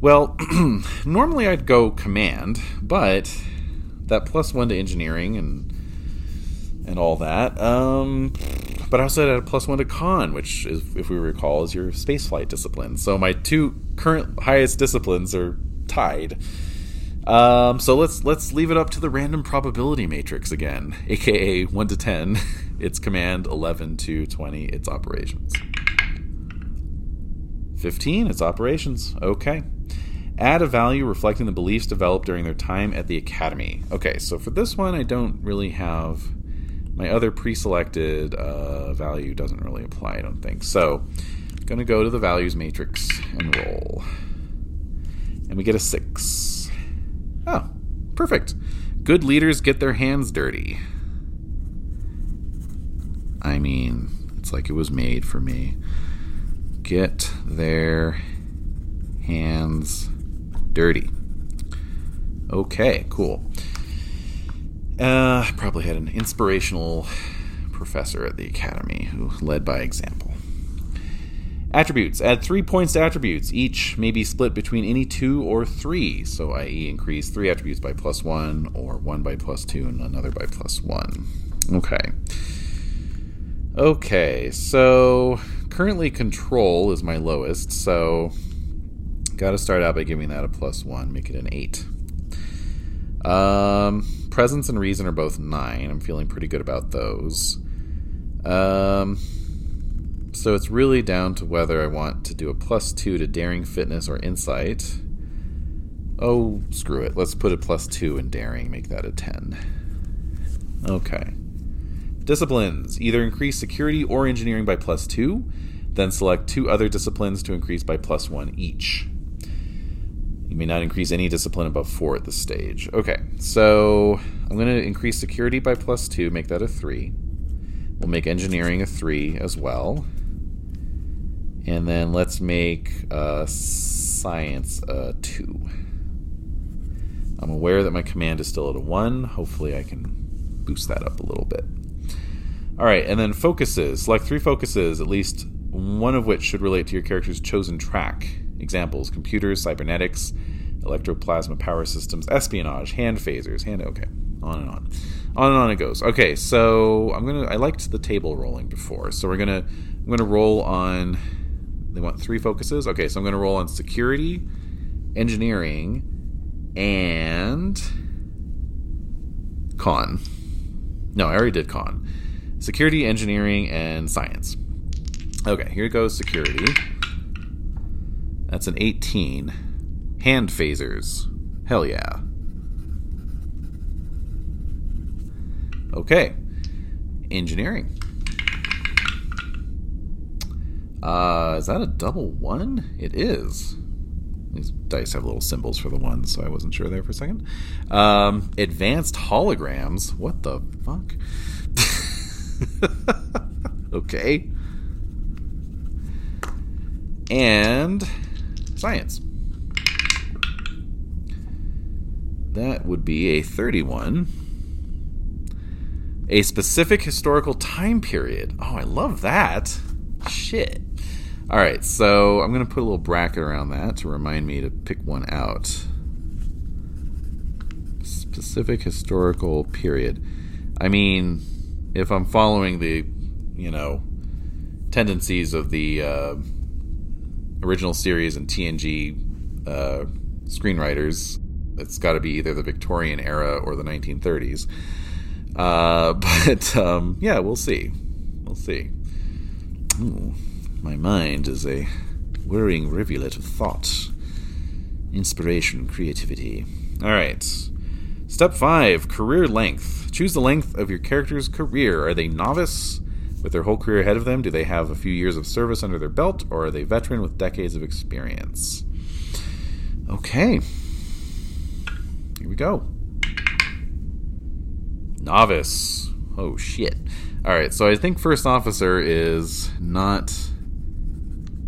Well, normally I'd go command, but that plus one to engineering and and all that. Um, but I also had a plus one to con, which is, if we recall, is your spaceflight discipline. So my two current highest disciplines are tied. Um, so let's let's leave it up to the random probability matrix again, aka one to ten. It's command, eleven to twenty. It's operations. 15, it's operations. Okay. Add a value reflecting the beliefs developed during their time at the academy. Okay, so for this one, I don't really have my other pre-selected uh, value doesn't really apply. I don't think so. I'm gonna go to the values matrix and roll, and we get a six. Oh, perfect. Good leaders get their hands dirty. I mean, it's like it was made for me. Get their hands dirty. Okay, cool. Uh, probably had an inspirational professor at the academy who led by example. Attributes. Add three points to attributes. Each may be split between any two or three. So, i.e., increase three attributes by plus one, or one by plus two, and another by plus one. Okay. Okay, so currently control is my lowest, so got to start out by giving that a plus one, make it an eight. Um, presence and reason are both nine. I'm feeling pretty good about those. Um, so it's really down to whether I want to do a plus two to daring, fitness, or insight. Oh, screw it. Let's put a plus two in daring, make that a 10. Okay. Disciplines either increase security or engineering by plus two, then select two other disciplines to increase by plus one each. You may not increase any discipline above four at this stage. Okay, so I'm going to increase security by plus two, make that a three. We'll make engineering a three as well. And then let's make uh, science a two. I'm aware that my command is still at a one. Hopefully, I can boost that up a little bit. All right, and then focuses. Select three focuses, at least one of which should relate to your character's chosen track. Examples computers, cybernetics, electroplasma power systems, espionage, hand phasers, hand. Okay, on and on. On and on it goes. Okay, so I'm gonna. I liked the table rolling before, so we're gonna. I'm gonna roll on. They want three focuses. Okay, so I'm gonna roll on security, engineering, and con. No, I already did con security, engineering, and science. Okay, here goes security. That's an 18. Hand phasers. Hell yeah. Okay. Engineering. Uh, is that a double one? It is. These dice have little symbols for the ones, so I wasn't sure there for a second. Um, advanced holograms. What the fuck? okay. And science. That would be a 31. A specific historical time period. Oh, I love that. Shit. All right, so I'm going to put a little bracket around that to remind me to pick one out. Specific historical period. I mean, if I'm following the, you know, tendencies of the uh, original series and TNG uh, screenwriters, it's got to be either the Victorian era or the 1930s. Uh, but um, yeah, we'll see. We'll see. Ooh, my mind is a whirring rivulet of thought, inspiration, creativity. All right. Step five career length. Choose the length of your character's career. Are they novice with their whole career ahead of them? Do they have a few years of service under their belt, or are they veteran with decades of experience? Okay. Here we go. Novice. Oh, shit. All right, so I think first officer is not.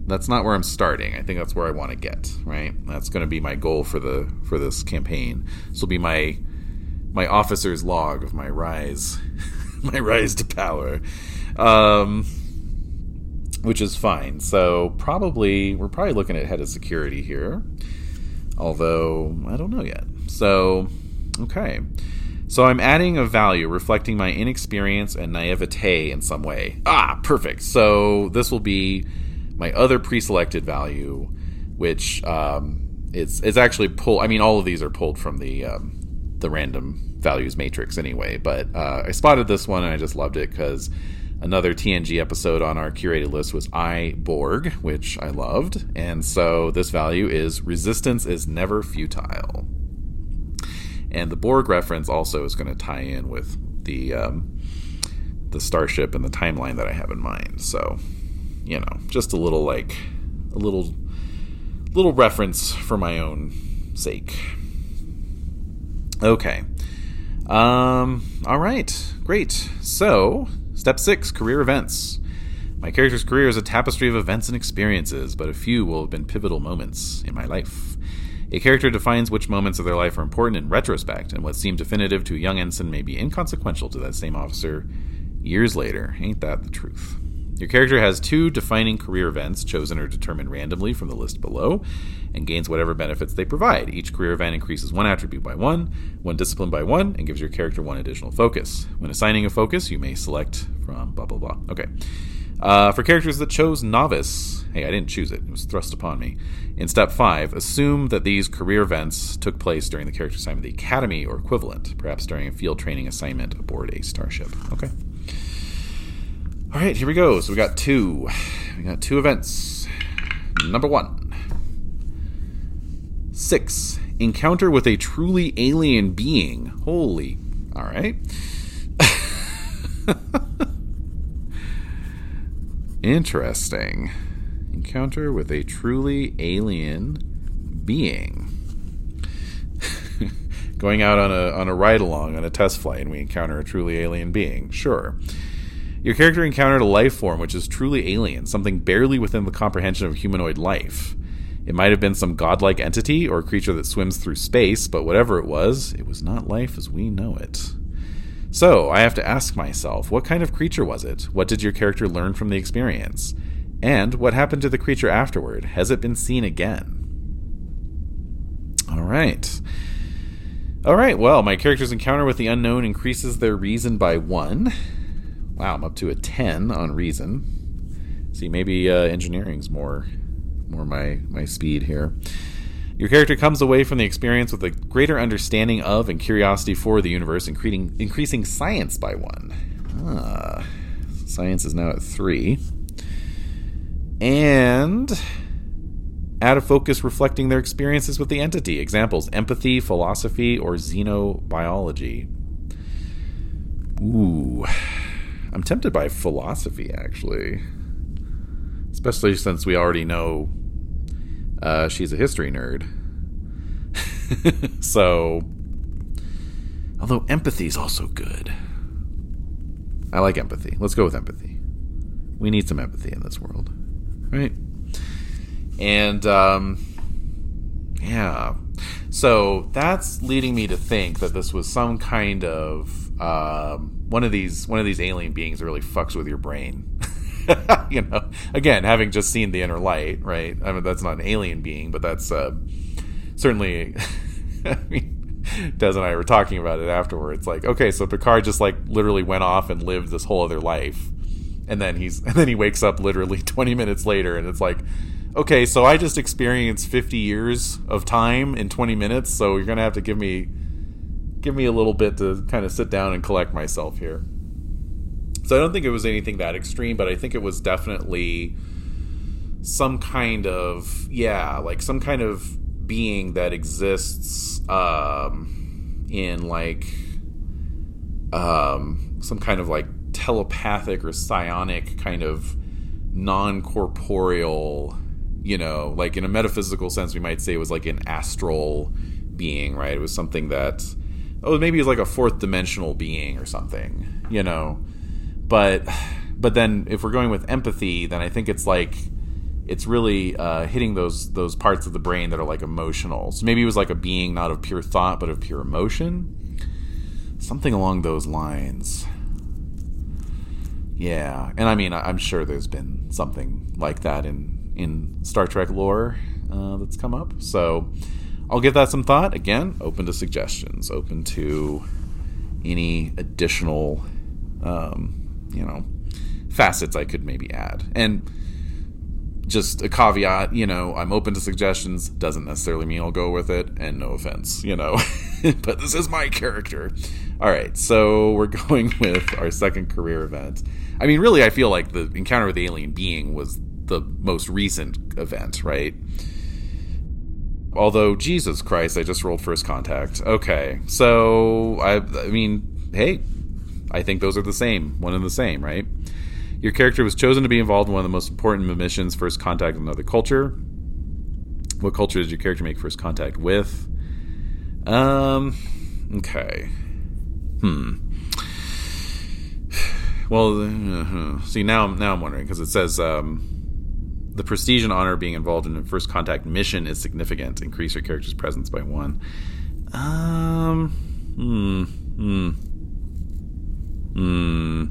That's not where I'm starting. I think that's where I want to get. Right. That's going to be my goal for the for this campaign. This will be my my officer's log of my rise, my rise to power, um, which is fine. So probably we're probably looking at head of security here, although I don't know yet. So okay. So I'm adding a value reflecting my inexperience and naivete in some way. Ah, perfect. So this will be my other pre-selected value, which um, it's it's actually pulled. I mean, all of these are pulled from the um, the random values matrix anyway. But uh, I spotted this one and I just loved it because Another TNG episode on our curated list was I Borg, which I loved. And so this value is resistance is never futile. And the Borg reference also is going to tie in with the um, the starship and the timeline that I have in mind. So, you know, just a little like a little little reference for my own sake. Okay. Um all right. Great. So, Step 6 Career Events. My character's career is a tapestry of events and experiences, but a few will have been pivotal moments in my life. A character defines which moments of their life are important in retrospect, and what seemed definitive to a young ensign may be inconsequential to that same officer years later. Ain't that the truth? Your character has two defining career events chosen or determined randomly from the list below and gains whatever benefits they provide. Each career event increases one attribute by one, one discipline by one, and gives your character one additional focus. When assigning a focus, you may select from blah blah blah. Okay. Uh, for characters that chose novice, hey, I didn't choose it, it was thrust upon me. In step five, assume that these career events took place during the character assignment of the academy or equivalent, perhaps during a field training assignment aboard a starship. Okay. All right, here we go. So we got two. We got two events. Number one. Six. Encounter with a truly alien being. Holy. All right. Interesting. Encounter with a truly alien being. Going out on a on a ride along on a test flight and we encounter a truly alien being. Sure. Your character encountered a life form which is truly alien, something barely within the comprehension of humanoid life. It might have been some godlike entity or creature that swims through space, but whatever it was, it was not life as we know it. So, I have to ask myself, what kind of creature was it? What did your character learn from the experience? And what happened to the creature afterward? Has it been seen again? All right. All right, well, my character's encounter with the unknown increases their reason by one. Wow, I'm up to a 10 on reason. See, maybe uh, engineering's more more my my speed here. Your character comes away from the experience with a greater understanding of and curiosity for the universe, increasing increasing science by one. Ah, science is now at three. And add a focus reflecting their experiences with the entity. Examples empathy, philosophy, or xenobiology. Ooh. I'm tempted by philosophy, actually. Especially since we already know uh, she's a history nerd. so, although empathy is also good. I like empathy. Let's go with empathy. We need some empathy in this world, right? And um, yeah, so that's leading me to think that this was some kind of um, one of these one of these alien beings really fucks with your brain. you know, again, having just seen the inner light, right? I mean, that's not an alien being, but that's uh, certainly. I mean, Des and I were talking about it afterwards. Like, okay, so Picard just like literally went off and lived this whole other life, and then he's and then he wakes up literally twenty minutes later, and it's like, okay, so I just experienced fifty years of time in twenty minutes, so you're gonna have to give me give me a little bit to kind of sit down and collect myself here. So I don't think it was anything that extreme, but I think it was definitely some kind of yeah, like some kind of being that exists um, in like um, some kind of like telepathic or psionic kind of non-corporeal you know like in a metaphysical sense we might say it was like an astral being right it was something that oh maybe it's like a fourth dimensional being or something you know? But but then if we're going with empathy then i think it's like it's really uh, hitting those those parts of the brain that are like emotional. So maybe it was like a being not of pure thought but of pure emotion. Something along those lines. Yeah and i mean i'm sure there's been something like that in in star trek lore uh, that's come up. So I'll give that some thought. Again, open to suggestions, open to any additional, um, you know, facets I could maybe add. And just a caveat, you know, I'm open to suggestions. Doesn't necessarily mean I'll go with it. And no offense, you know, but this is my character. All right, so we're going with our second career event. I mean, really, I feel like the encounter with the alien being was the most recent event, right? Although Jesus Christ, I just rolled first contact. Okay, so I, I mean, hey, I think those are the same, one and the same, right? Your character was chosen to be involved in one of the most important missions, first contact with another culture. What culture did your character make first contact with? Um, okay. Hmm. Well, uh, see now, now I'm wondering because it says um, the prestige and honor of being involved in a first contact mission is significant. Increase your character's presence by one. Um. Hmm. Hmm. Hmm.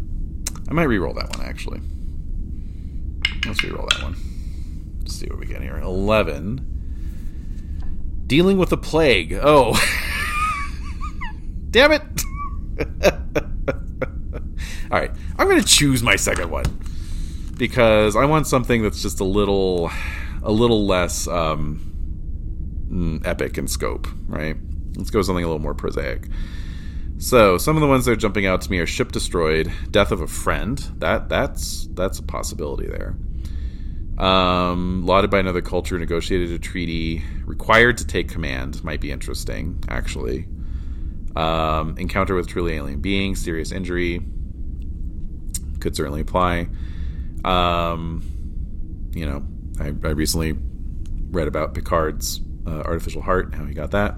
I might re-roll that one actually. Let's re-roll that one. Let's see what we get here. Eleven. Dealing with the plague. Oh. Damn it. All right. I'm going to choose my second one because I want something that's just a little a little less um, mm, epic in scope, right? Let's go something a little more prosaic. So some of the ones that are jumping out to me are ship destroyed, death of a friend. That that's that's a possibility there. Um, lauded by another culture, negotiated a treaty, required to take command might be interesting, actually. Um, encounter with truly alien being, serious injury could certainly apply. Um, you know, I, I recently read about Picard's uh, artificial heart, how he got that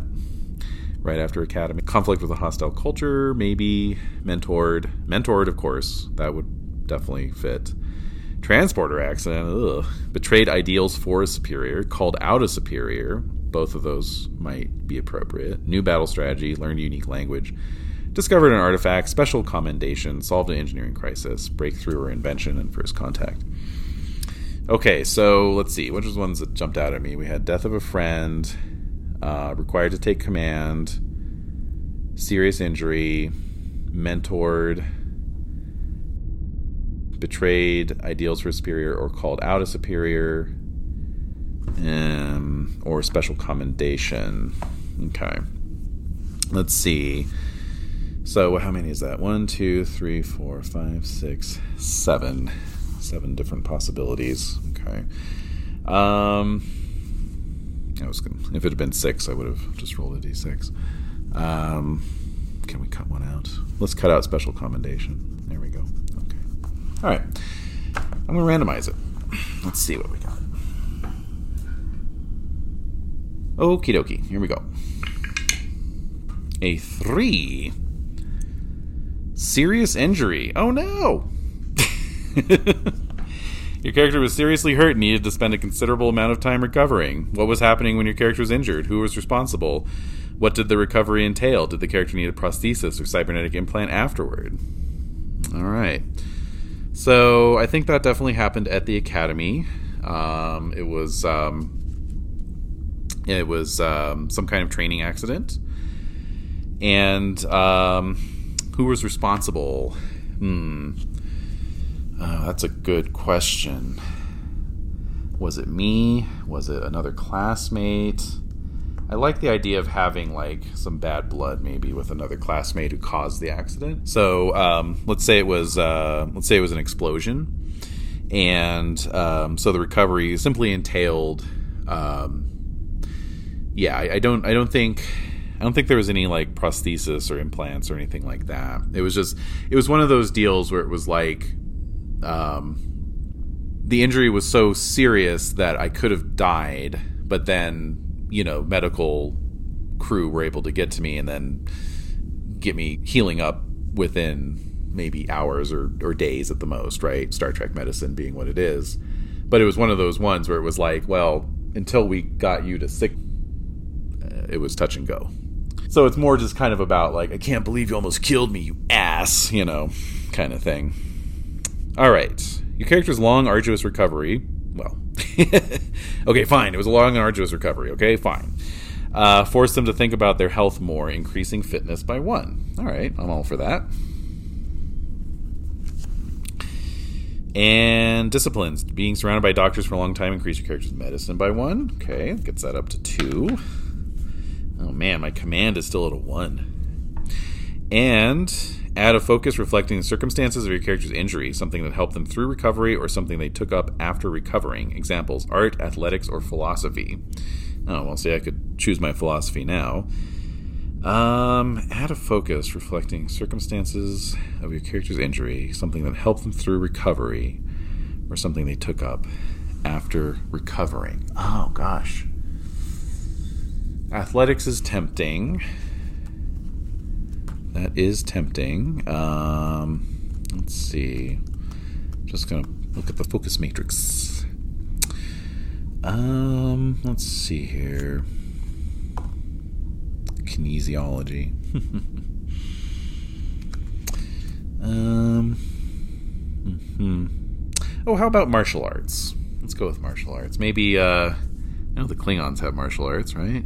right after Academy. Conflict with a hostile culture, maybe. Mentored. Mentored, of course. That would definitely fit. Transporter accident. Ugh. Betrayed ideals for a superior. Called out a superior. Both of those might be appropriate. New battle strategy. Learned unique language. Discovered an artifact. Special commendation. Solved an engineering crisis. Breakthrough or invention and first contact. Okay, so let's see. Which was ones that jumped out at me? We had Death of a Friend uh, required to take command, serious injury, mentored, betrayed ideals for superior or called out a superior, um, or special commendation. Okay. Let's see. So, how many is that? One, two, three, four, five, six, seven. Seven different possibilities. Okay. Um, I was gonna, if it had been six, I would have just rolled a d6. Um, can we cut one out? Let's cut out special commendation. There we go. Okay. All right. I'm going to randomize it. Let's see what we got. Okie dokie. Here we go. A three. Serious injury. Oh no! Your character was seriously hurt and needed to spend a considerable amount of time recovering. What was happening when your character was injured? Who was responsible? What did the recovery entail? Did the character need a prosthesis or cybernetic implant afterward? All right. So I think that definitely happened at the academy. Um, it was um, it was um, some kind of training accident, and um, who was responsible? Hmm. Uh, that's a good question. Was it me? Was it another classmate? I like the idea of having like some bad blood, maybe with another classmate who caused the accident. So um, let's say it was uh, let's say it was an explosion, and um, so the recovery simply entailed. Um, yeah, I, I don't I don't think I don't think there was any like prosthesis or implants or anything like that. It was just it was one of those deals where it was like um, the injury was so serious that I could have died, but then you know medical crew were able to get to me and then get me healing up within maybe hours or, or days at the most, right? Star Trek medicine being what it is. But it was one of those ones where it was like, well, until we got you to sick, uh, it was touch and go. So it's more just kind of about like, I can't believe you almost killed me, you ass, you know, kind of thing. All right. Your character's long, arduous recovery. Well, okay, fine. It was a long, and arduous recovery. Okay, fine. Uh, forced them to think about their health more, increasing fitness by one. All right, I'm all for that. And disciplines. Being surrounded by doctors for a long time increase your character's medicine by one. Okay, gets that up to two. Oh man, my command is still at a one. And Add a focus reflecting the circumstances of your character's injury, something that helped them through recovery or something they took up after recovering. Examples art, athletics, or philosophy. Oh, well, see, I could choose my philosophy now. Um, add a focus reflecting circumstances of your character's injury, something that helped them through recovery or something they took up after recovering. Oh, gosh. Athletics is tempting. That is tempting. Um, let's see. Just gonna look at the focus matrix. Um, let's see here. Kinesiology. um. hmm Oh, how about martial arts? Let's go with martial arts. Maybe. Uh, I know the Klingons have martial arts, right?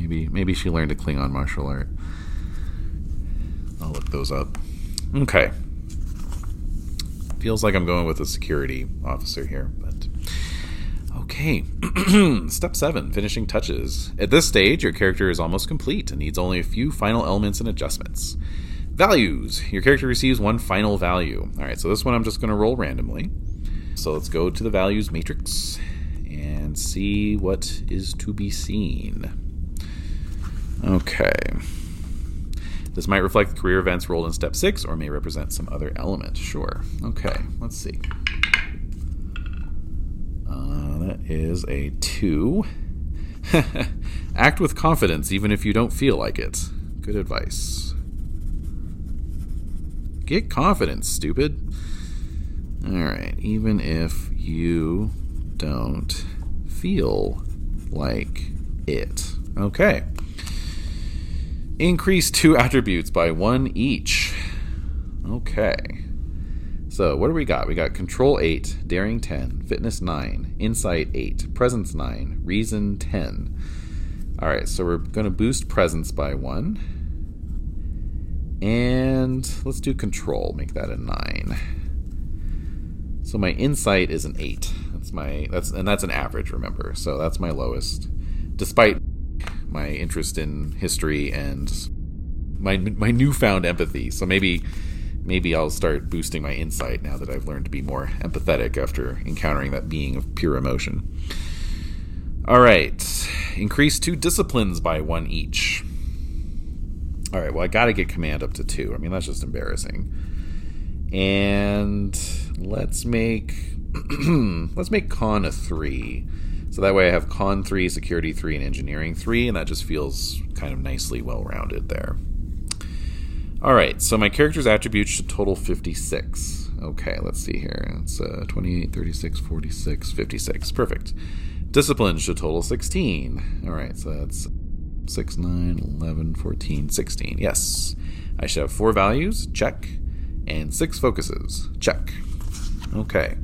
Maybe. Maybe she learned a Klingon martial art. I'll look those up. Okay. Feels like I'm going with a security officer here, but okay. Step 7 Finishing touches. At this stage, your character is almost complete and needs only a few final elements and adjustments. Values. Your character receives one final value. All right, so this one I'm just going to roll randomly. So let's go to the values matrix and see what is to be seen. Okay. This might reflect the career events rolled in step six or may represent some other element. Sure. Okay, let's see. Uh, that is a two. Act with confidence even if you don't feel like it. Good advice. Get confidence, stupid. Alright, even if you don't feel like it. Okay. Increase two attributes by one each. Okay. So, what do we got? We got Control 8, Daring 10, Fitness 9, Insight 8, Presence 9, Reason 10. Alright, so we're going to boost Presence by 1. And let's do Control, make that a 9. So my Insight is an 8. That's my that's and that's an average, remember. So that's my lowest. Despite my interest in history and my my newfound empathy. So maybe maybe I'll start boosting my insight now that I've learned to be more empathetic after encountering that being of pure emotion. All right, increase two disciplines by one each. All right, well I got to get command up to two. I mean that's just embarrassing. And let's make let's make conn a three so that way I have conn 3, security 3, and engineering 3, and that just feels kind of nicely well rounded there. All right, so my character's attributes should total 56. Okay, let's see here. It's uh, 28, 36, 46, 56. Perfect. Discipline should total 16. All right, so that's 6, 9, 11, 14, 16. Yes. I should have four values. Check. And six focuses. Check. Okay.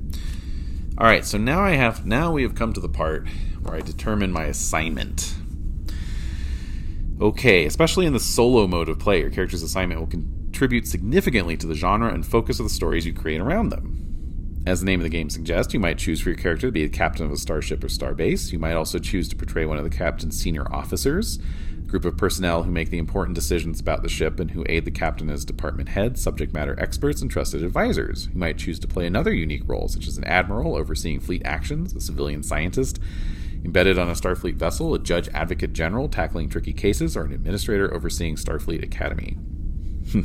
All right, so now I have now we have come to the part where I determine my assignment. Okay, especially in the solo mode of play, your character's assignment will contribute significantly to the genre and focus of the stories you create around them. As the name of the game suggests, you might choose for your character to be a captain of a starship or starbase. You might also choose to portray one of the captain's senior officers, group of personnel who make the important decisions about the ship and who aid the captain as department head, subject matter experts, and trusted advisors. You might choose to play another unique role, such as an admiral overseeing fleet actions, a civilian scientist embedded on a Starfleet vessel, a judge advocate general tackling tricky cases, or an administrator overseeing Starfleet Academy.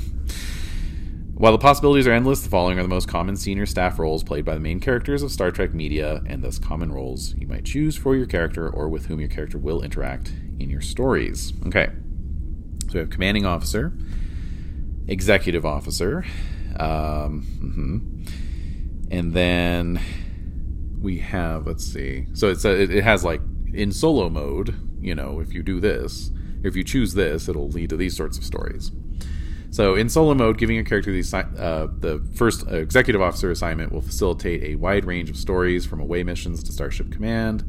While the possibilities are endless, the following are the most common senior staff roles played by the main characters of Star Trek media, and thus common roles you might choose for your character or with whom your character will interact in your stories. Okay. So we have commanding officer, executive officer, um, mm-hmm. and then we have let's see. So it's a, it has like in solo mode. You know, if you do this, if you choose this, it'll lead to these sorts of stories. So in solo mode, giving your character the, uh, the first uh, executive officer assignment will facilitate a wide range of stories from away missions to Starship Command,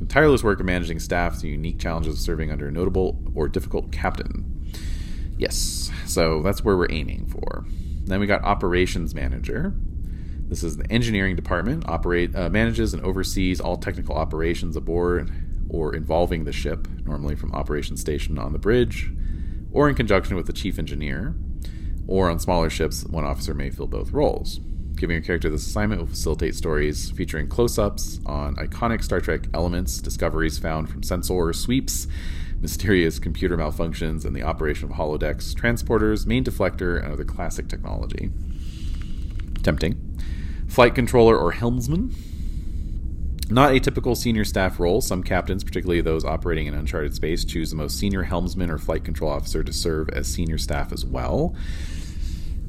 from tireless work of managing staff to unique challenges of serving under a notable or difficult captain. Yes, so that's where we're aiming for. Then we got operations manager. This is the engineering department. Operate uh, manages and oversees all technical operations aboard or involving the ship, normally from operations station on the bridge, or in conjunction with the chief engineer, or on smaller ships, one officer may fill both roles. Giving your character this assignment will facilitate stories featuring close ups on iconic Star Trek elements, discoveries found from sensor sweeps, mysterious computer malfunctions, and the operation of holodecks, transporters, main deflector, and other classic technology. Tempting. Flight controller or helmsman. Not a typical senior staff role. Some captains, particularly those operating in uncharted space, choose the most senior helmsman or flight control officer to serve as senior staff as well.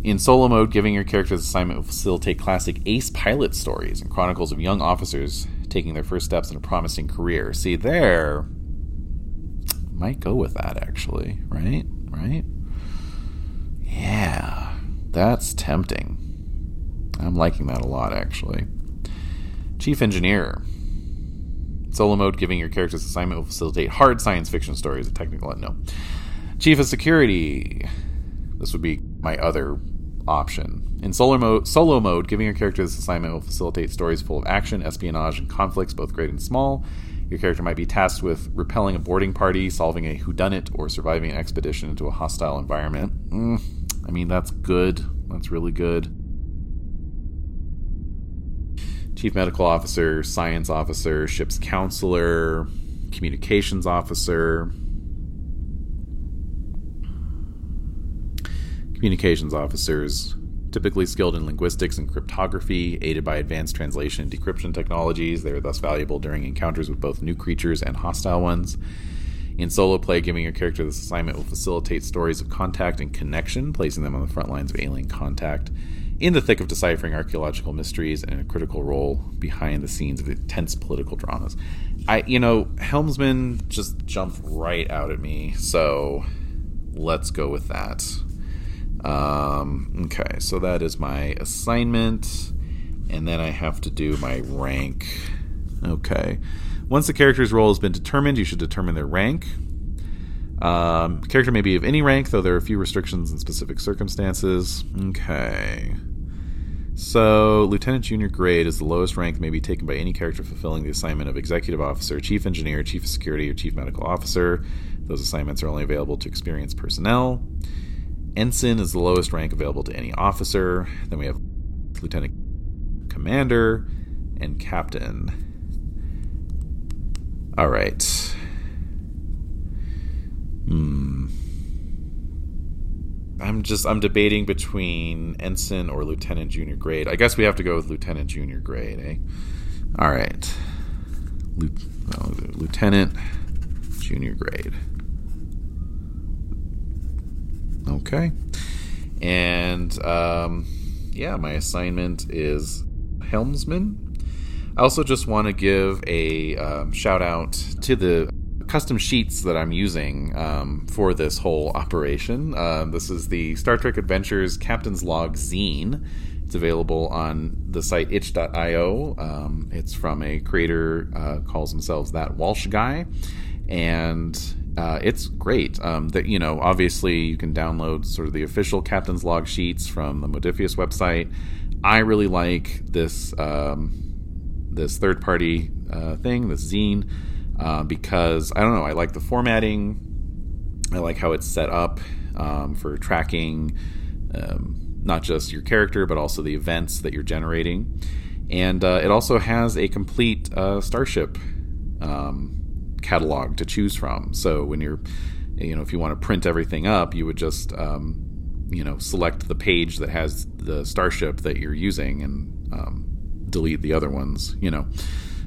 In solo mode, giving your character's assignment will facilitate classic ace pilot stories and chronicles of young officers taking their first steps in a promising career. See, there might go with that actually, right? Right? Yeah, that's tempting. I'm liking that a lot actually. Chief Engineer. Solo mode, giving your character's assignment will facilitate hard science fiction stories. A technical no. Chief of Security. This would be my other option. In solo mode, solo mode, giving your character this assignment will facilitate stories full of action, espionage, and conflicts, both great and small. Your character might be tasked with repelling a boarding party, solving a whodunit, or surviving an expedition into a hostile environment. Mm, I mean, that's good. That's really good. Chief Medical Officer, Science Officer, Ship's Counselor, Communications Officer, Communications Officers, typically skilled in linguistics and cryptography, aided by advanced translation and decryption technologies. They are thus valuable during encounters with both new creatures and hostile ones. In solo play, giving your character this assignment will facilitate stories of contact and connection, placing them on the front lines of alien contact in the thick of deciphering archaeological mysteries and a critical role behind the scenes of intense political dramas. I, you know, Helmsman just jumped right out at me, so let's go with that. Um, okay, so that is my assignment, and then I have to do my rank. Okay. Once the character's role has been determined, you should determine their rank. Um, character may be of any rank, though there are a few restrictions in specific circumstances. Okay. So, Lieutenant Junior grade is the lowest rank may be taken by any character fulfilling the assignment of Executive Officer, Chief Engineer, Chief of Security, or Chief Medical Officer. Those assignments are only available to experienced personnel. Ensign is the lowest rank available to any officer. Then we have Lieutenant Commander and Captain. All right. Hmm. I'm just I'm debating between ensign or lieutenant junior grade. I guess we have to go with lieutenant junior grade, eh? All right. Lieutenant junior grade. Okay. And um, yeah, my assignment is helmsman. I also just want to give a um, shout out to the custom sheets that I'm using um, for this whole operation. Uh, this is the Star Trek Adventures Captain's Log Zine. It's available on the site itch.io. Um, it's from a creator uh, calls themselves that Walsh guy, and uh, it's great. Um, that you know, obviously, you can download sort of the official Captain's Log sheets from the Modiphius website. I really like this um, this third party uh, thing, this zine uh, because I don't know. I like the formatting. I like how it's set up um, for tracking um, not just your character but also the events that you're generating, and uh, it also has a complete uh, starship um, catalog to choose from. So when you're, you know, if you want to print everything up, you would just um, you know select the page that has the starship that you're using and um, delete the other ones. You know.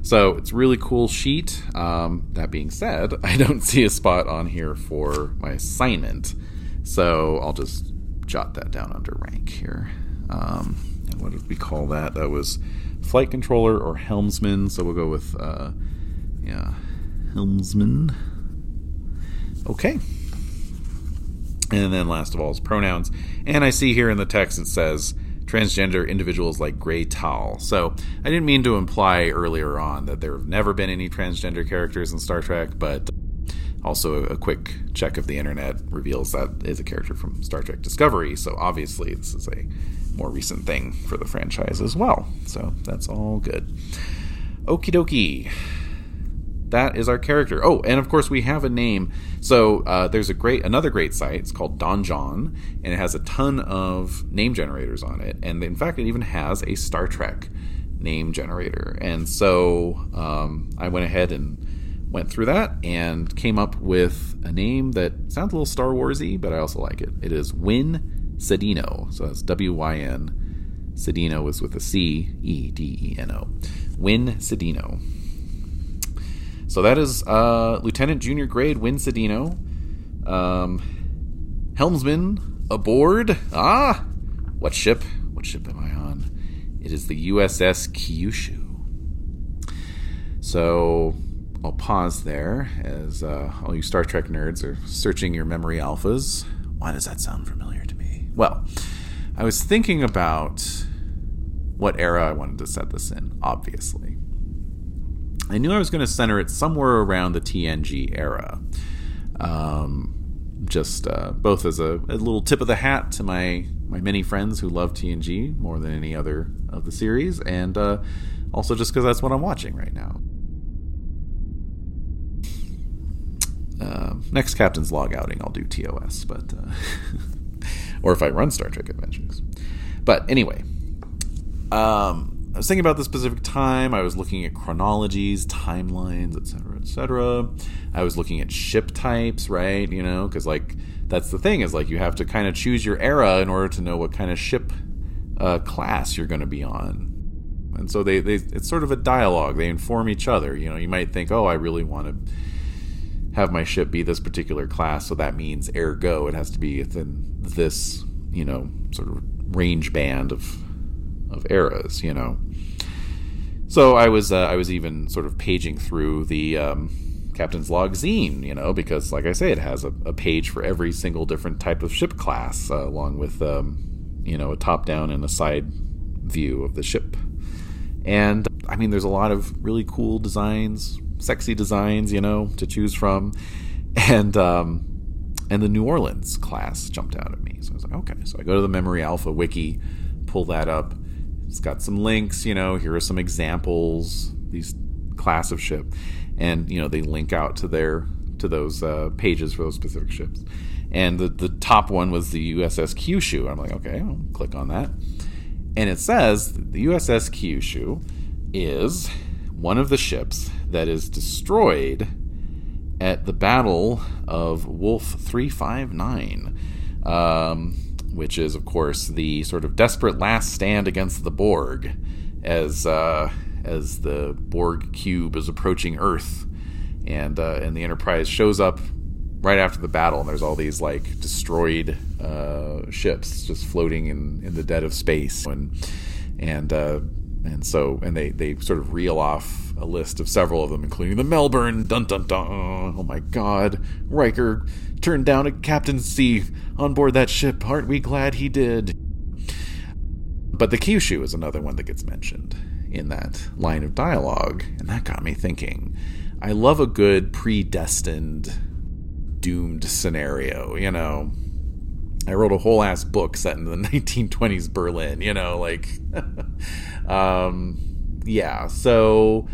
So it's really cool sheet. Um, that being said, I don't see a spot on here for my assignment, so I'll just jot that down under rank here. Um, and what did we call that? That was flight controller or helmsman. So we'll go with uh, yeah, helmsman. Okay. And then last of all is pronouns. And I see here in the text it says transgender individuals like Gray Tal. So I didn't mean to imply earlier on that there have never been any transgender characters in Star Trek, but also a quick check of the internet reveals that is a character from Star Trek Discovery. So obviously this is a more recent thing for the franchise as well. So that's all good. Okie dokie. That is our character. Oh, and of course we have a name. So uh, there's a great another great site. It's called Donjon, and it has a ton of name generators on it. And in fact, it even has a Star Trek name generator. And so um, I went ahead and went through that and came up with a name that sounds a little Star Warsy, but I also like it. It is Wyn Cedeno. So that's W Y N. Cedeno is with a C E D E N O. Wyn Cedeno. So that is uh, Lieutenant Junior Grade Wyn Cedeno. Um, helmsman aboard. Ah, what ship? What ship am I on? It is the USS Kyushu. So I'll pause there as uh, all you Star Trek nerds are searching your memory alphas. Why does that sound familiar to me? Well, I was thinking about what era I wanted to set this in, obviously. I knew I was going to center it somewhere around the TNG era. Um, just uh, both as a, a, little tip of the hat to my my many friends who love TNG more than any other of the series, and uh, also just because that's what I'm watching right now. Uh, next Captain's Log outing, I'll do TOS, but uh, or if I run Star Trek Adventures. But anyway, um, I was thinking about the specific time. I was looking at chronologies, timelines, etc., etc. I was looking at ship types, right? You know, because like that's the thing is like you have to kind of choose your era in order to know what kind of ship uh, class you're going to be on. And so they, they it's sort of a dialogue. They inform each other. You know, you might think, oh, I really want to have my ship be this particular class, so that means ergo it has to be within this, you know, sort of range band of of eras, you know. So I was uh, I was even sort of paging through the um, Captain's Log zine, you know, because like I say, it has a, a page for every single different type of ship class, uh, along with um, you know a top down and a side view of the ship. And I mean, there's a lot of really cool designs, sexy designs, you know, to choose from, and um, and the New Orleans class jumped out at me. So I was like, okay. So I go to the Memory Alpha wiki, pull that up it's got some links, you know, here are some examples, these class of ship. And, you know, they link out to their to those uh, pages for those specific ships. And the, the top one was the USS Kyushu. I'm like, okay, I'll click on that. And it says the USS Kyushu is one of the ships that is destroyed at the Battle of Wolf 359. Um, which is, of course, the sort of desperate last stand against the Borg as uh, as the Borg cube is approaching Earth, and uh, and the Enterprise shows up right after the battle, and there's all these like destroyed uh, ships just floating in, in the dead of space, and and uh, and so and they they sort of reel off a list of several of them, including the Melbourne. Dun dun dun! Oh my God, Riker turned down a captaincy on board that ship. Aren't we glad he did? But the Kyushu is another one that gets mentioned in that line of dialogue, and that got me thinking. I love a good predestined, doomed scenario, you know. I wrote a whole ass book set in the 1920s Berlin, you know, like um yeah, so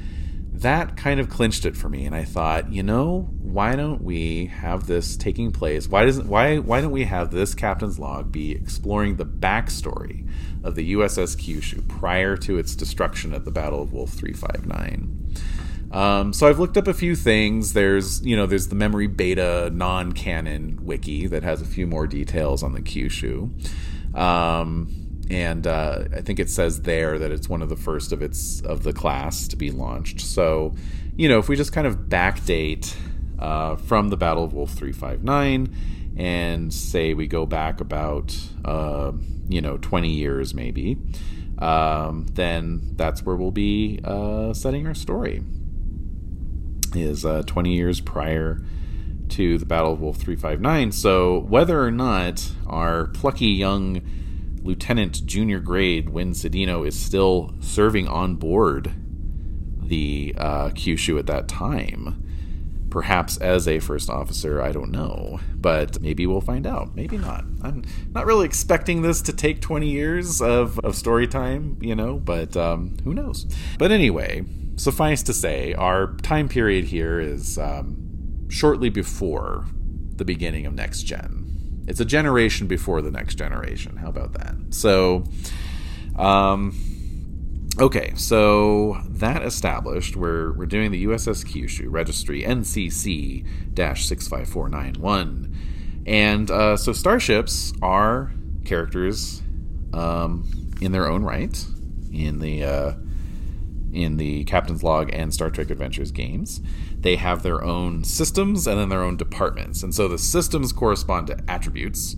that kind of clinched it for me and i thought you know why don't we have this taking place why doesn't why why don't we have this captain's log be exploring the backstory of the uss kyushu prior to its destruction at the battle of wolf 359 um, so I've looked up a few things. There's, you know, there's the memory beta non-canon wiki that has a few more details on the Kyushu. Um, and uh, I think it says there that it's one of the first of its of the class to be launched. So, you know, if we just kind of backdate uh, from the Battle of Wolf 359 and say we go back about uh, you know 20 years maybe, um, then that's where we'll be uh, setting our story. Is uh, 20 years prior to the Battle of Wolf 359. So whether or not our plucky young Lieutenant Junior Grade Wyn Cedeno is still serving on board the uh, Kyushu at that time. perhaps as a first officer. I don't know, but maybe we'll find out. Maybe not. I'm not really expecting this to take 20 years of, of story time, you know, but um, who knows? But anyway, suffice to say, our time period here is um, shortly before the beginning of next gen. It's a generation before the next generation. How about that? So, um, Okay, so that established, we're, we're doing the USS Kyushu registry NCC 65491. And uh, so starships are characters um, in their own right in the uh, in the Captain's Log and Star Trek Adventures games. They have their own systems and then their own departments. And so the systems correspond to attributes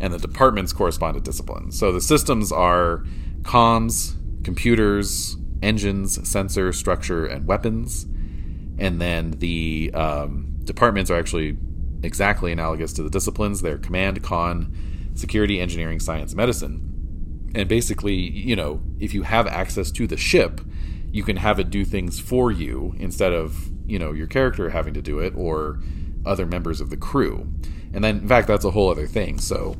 and the departments correspond to disciplines. So the systems are comms, computers, engines, sensor, structure, and weapons. And then the um, departments are actually exactly analogous to the disciplines. They're command, conn, security, engineering, science, medicine. And basically, you know, if you have access to the ship, you can have it do things for you instead of, you know, your character having to do it or other members of the crew. And then, in fact, that's a whole other thing. So,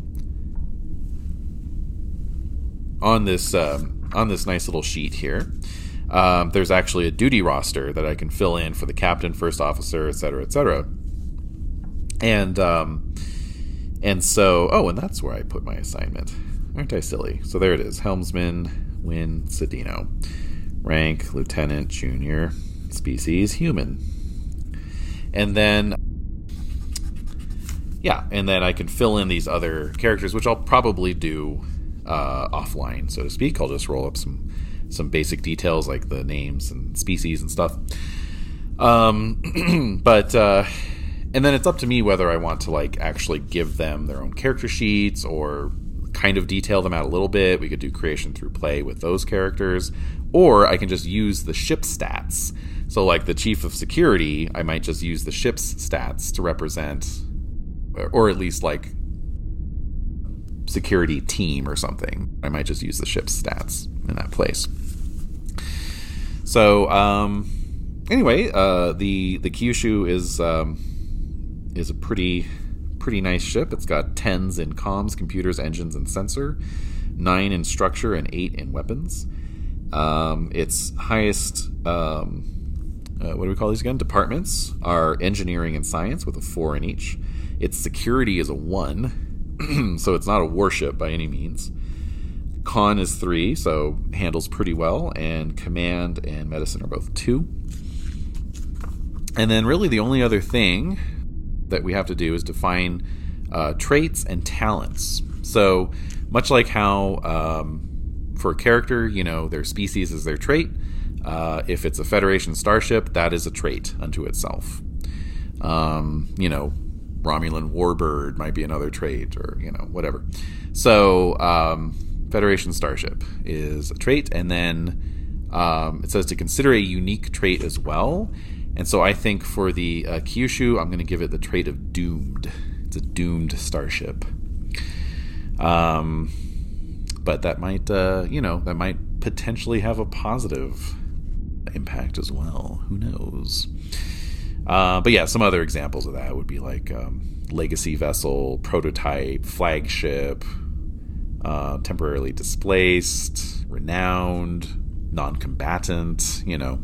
on this um, on this nice little sheet here, um, there's actually a duty roster that I can fill in for the captain, first officer, etc., etc. And um, and so, oh, and that's where I put my assignment. Aren't I silly? So there it is: helmsman, Wyn Cedeno, rank lieutenant, junior, species human, and then yeah, and then I can fill in these other characters, which I'll probably do uh, offline, so to speak. I'll just roll up some some basic details like the names and species and stuff. Um, but uh, and then it's up to me whether I want to like actually give them their own character sheets or kind of detail them out a little bit. We could do creation through play with those characters, or I can just use the ship stats. So, like the chief of security, I might just use the ship's stats to represent, or at least like security team or something. I might just use the ship's stats in that place. So um, anyway, uh, the the Kyushu is um, is a pretty pretty nice ship. It's got tens in comms, computers, engines, and sensor, nine in structure, and eight in weapons. Um, its highest um, uh, what do we call these again? Departments are engineering and science with a four in each. Its security is a one, so it's not a warship by any means. Conn is three, so handles pretty well, and command and medicine are both two. And then, really, the only other thing that we have to do is define uh, traits and talents. So, much like how um, for a character, you know, their species is their trait. Uh, if it's a Federation starship, that is a trait unto itself. Um, you know, Romulan warbird might be another trait, or you know whatever. So um, Federation starship is a trait, and then um, it says to consider a unique trait as well. And so I think for the uh, Kyushu, I'm going to give it the trait of doomed. It's a doomed starship. Um, but that might, uh, you know, that might potentially have a positive impact as well. Who knows? Uh, but yeah, some other examples of that would be like um, legacy vessel, prototype, flagship, uh, temporarily displaced, renowned, non-combatant. You know.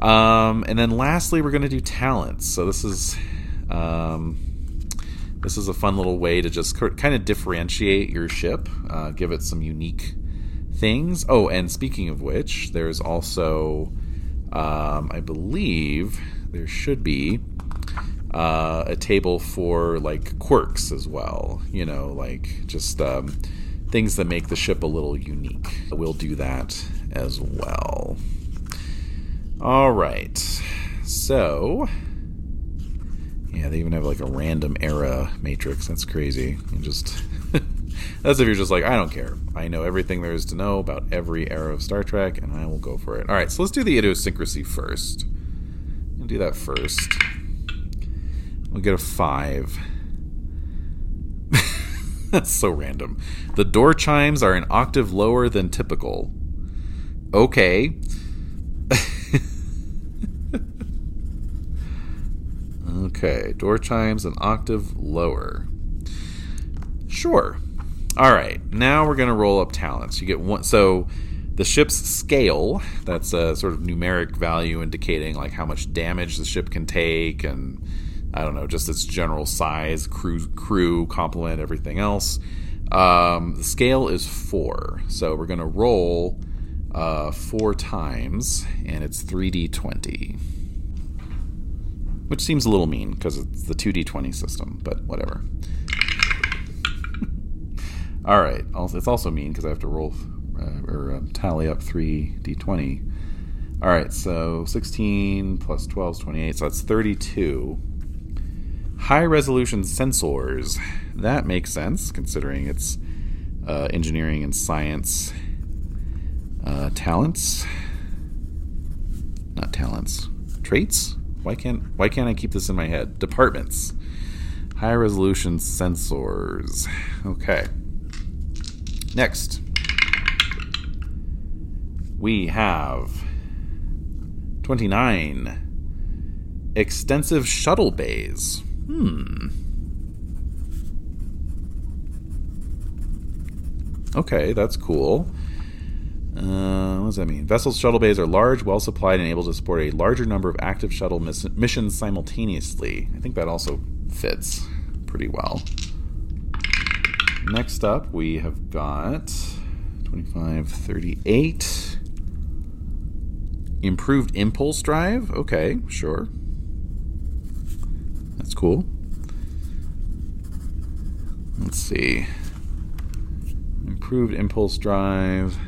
Um, and then lastly, we're going to do talents. So this is um, this is a fun little way to just kind of differentiate your ship, uh, give it some unique things. Oh, and speaking of which, there's also um, I believe there should be uh, a table for like quirks as well. You know, like just um, things that make the ship a little unique. We'll do that as well. All right. So, yeah, they even have like a random era matrix. That's crazy. Just That's if you're just like, I don't care. I know everything there is to know about every era of Star Trek, and I will go for it. All right, so let's do the idiosyncrasy first. We'll do that first. We'll get a five. That's so random. The door chimes are an octave lower than typical. Okay. Okay, door chimes an octave lower. Sure. All right, now we're going to roll up talents. You get one. So the ship's scale, that's a sort of numeric value indicating like how much damage the ship can take and I don't know, just its general size, crew, crew, complement, everything else. Um, the scale is four, so we're going to roll uh, four times, and it's 3d20. Which seems a little mean because it's the 2d20 system, but whatever. All right, it's also mean because I have to roll uh, or uh, tally up 3d20. All right, so 16 plus 12 is 28, so that's 32. High resolution sensors. That makes sense considering it's uh, engineering and science uh, talents. Not talents. Traits? Why can't why can't I keep this in my head? Departments. High resolution sensors. Okay. Next. We have 29 extensive shuttle bays. Hmm. Okay, that's cool. Uh, what does that mean? Vessels shuttle bays are large, well supplied, and able to support a larger number of active shuttle miss- missions simultaneously. I think that also fits pretty well. Next up, we have got 25, 38. Improved impulse drive. Okay, sure. That's cool. Let's see. Improved impulse drive.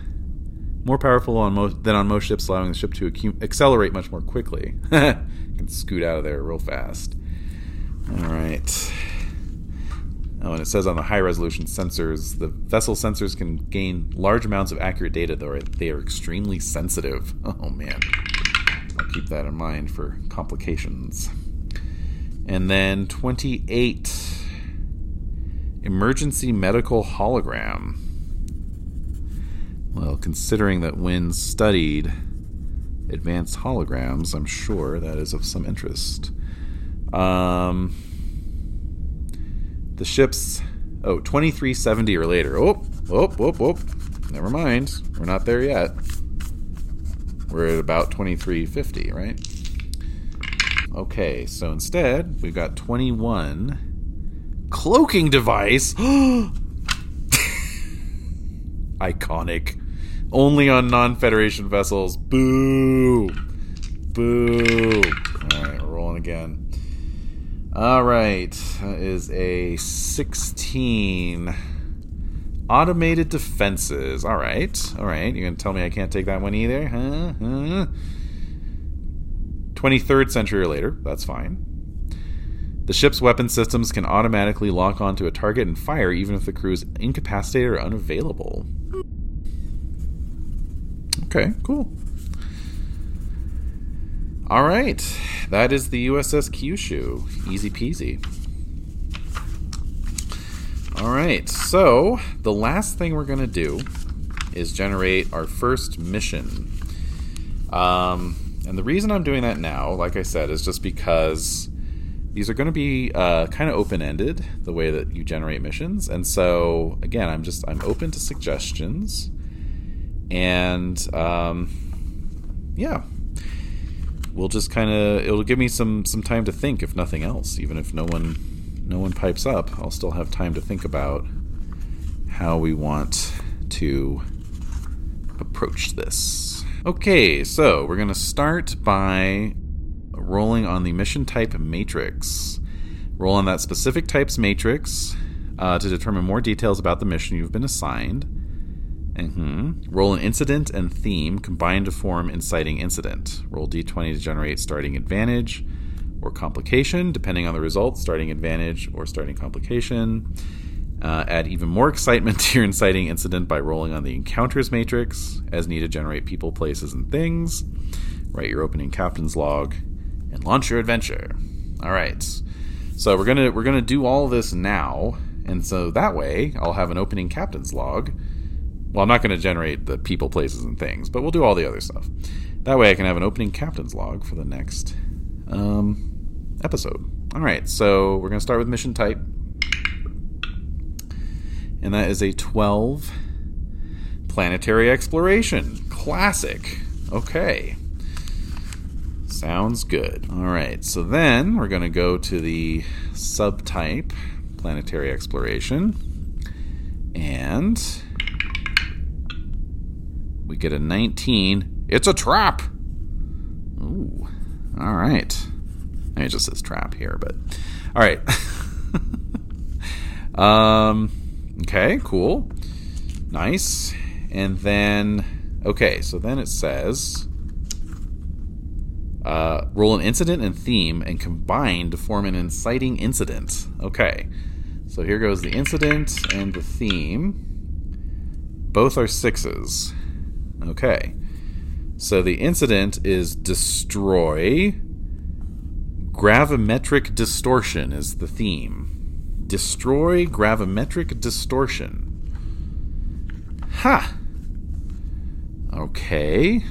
More powerful on most, than on most ships, allowing the ship to acu- accelerate much more quickly. can scoot out of there real fast. All right. Oh, and it says on the high resolution sensors, the vessel sensors can gain large amounts of accurate data, though they are extremely sensitive. Oh man. I'll keep that in mind for complications. And then 28 emergency medical hologram. Well, considering that Wyn studied advanced holograms, I'm sure that is of some interest. Um, the ship's oh 2370 or later. Oh, whoop, whoop, whoop. Never mind. We're not there yet. We're at about 2350, right? Okay, so instead, we've got 21 cloaking device. Iconic. Only on non Federation vessels. Boo! Boo! Alright, we're rolling again. Alright, that is a 16. Automated defenses. Alright, alright. You're going to tell me I can't take that one either? Huh? Huh? 23rd century or later, that's fine. The ship's weapon systems can automatically lock onto a target and fire even if the crew is incapacitated or unavailable. Okay, cool. All right, that is the USS Kyushu. Easy peasy. All right, so the last thing we're going to do is generate our first mission. Um, and the reason I'm doing that now, like I said, is just because these are going to be uh, kind of open ended the way that you generate missions. And so, again, I'm just I'm open to suggestions, and um, yeah, we'll just kind of it'll give me some some time to think, if nothing else. Even if no one no one pipes up, I'll still have time to think about how we want to approach this. Okay, so we're to start by rolling on the mission type matrix. Roll on that specific type's matrix uh, to determine more details about the mission you've been assigned. Mm-hmm. Roll an incident and theme combined to form inciting incident. Roll d20 to generate starting advantage or complication, depending on the result, starting advantage or starting complication. Uh, add even more excitement to your inciting incident by rolling on the encounters matrix as needed to generate people, places, and things. Write your opening captain's log and launch your adventure. All right. So we're gonna we're gonna do all this now, and so that way I'll have an opening captain's log. Well, I'm not going to generate the people, places, and things, but we'll do all the other stuff. That way I can have an opening captain's log for the next um, episode. All right, so we're going to start with mission type. And that is a 12 planetary exploration. Classic. Okay. Sounds good. All right, so then we're going to go to the subtype planetary exploration. And we get a 19. It's a trap. Ooh. All right. It just says trap here, but all right. um, okay, cool, nice. And then, okay, so then it says uh, roll an incident and theme and combine to form an inciting incident. Okay, so here goes the incident and the theme. Both are sixes. Okay. So the incident is destroy. Gravimetric distortion is the theme. Destroy gravimetric distortion. Ha! Okay.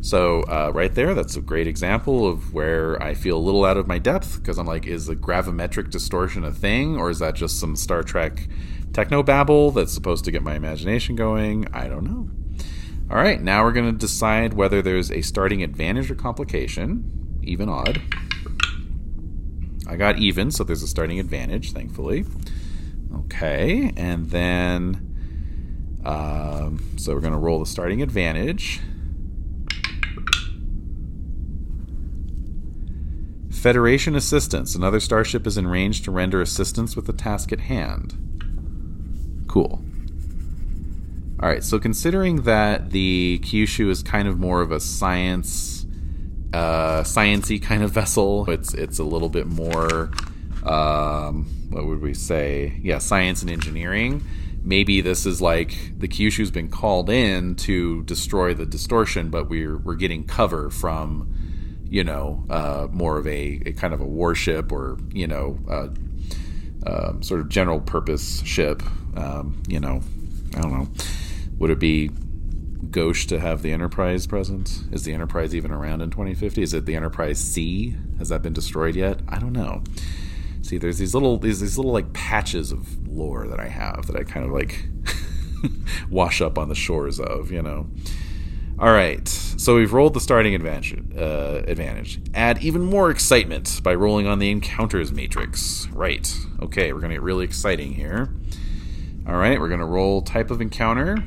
So, uh, right there, that's a great example of where I feel a little out of my depth because I'm like, is a gravimetric distortion a thing, or is that just some Star Trek techno babble that's supposed to get my imagination going? I don't know. All right, now we're going to decide whether there's a starting advantage or complication, even odd. I got even, so there's a starting advantage, thankfully. Okay, and then, um, so we're going to roll the starting advantage. Federation assistance. Another starship is in range to render assistance with the task at hand. Cool. All right, so considering that the Kyushu is kind of more of a science, uh, sciency kind of vessel, it's it's a little bit more, um, what would we say? Yeah, science and engineering. Maybe this is like the Kyushu's been called in to destroy the distortion, but we're we're getting cover from you know, uh, more of a, a, kind of a warship or, you know, uh, uh, sort of general purpose ship. Um, you know, I don't know. Would it be gauche to have the Enterprise present? Is the Enterprise even around in 2050? Is it the Enterprise C? Has that been destroyed yet? I don't know. See, there's these little these these little like patches of lore that I have that I kind of like wash up on the shores of, you know. All right, so we've rolled the starting advantage. Uh, advantage. Add even more excitement by rolling on the encounters matrix. Right. Okay, we're gonna get really exciting here. All right, we're gonna roll type of encounter.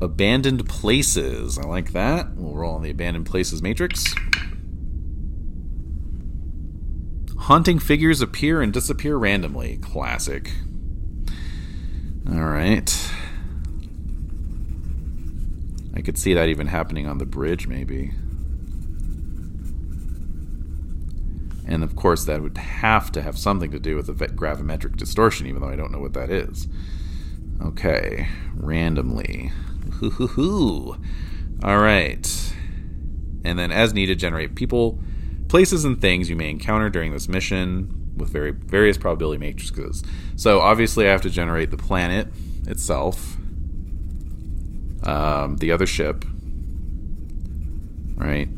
Abandoned places. I like that. We'll roll on the abandoned places matrix. Haunting figures appear and disappear randomly. Classic. All right. I could see that even happening on the bridge, maybe. And of course, that would have to have something to do with the gravimetric distortion, even though I don't know what that is. Okay, randomly. Hoo-hoo-hoo. All right. And then, as needed, generate people, places, and things you may encounter during this mission with very various probability matrices. So, obviously, I have to generate the planet itself, um, the other ship, right?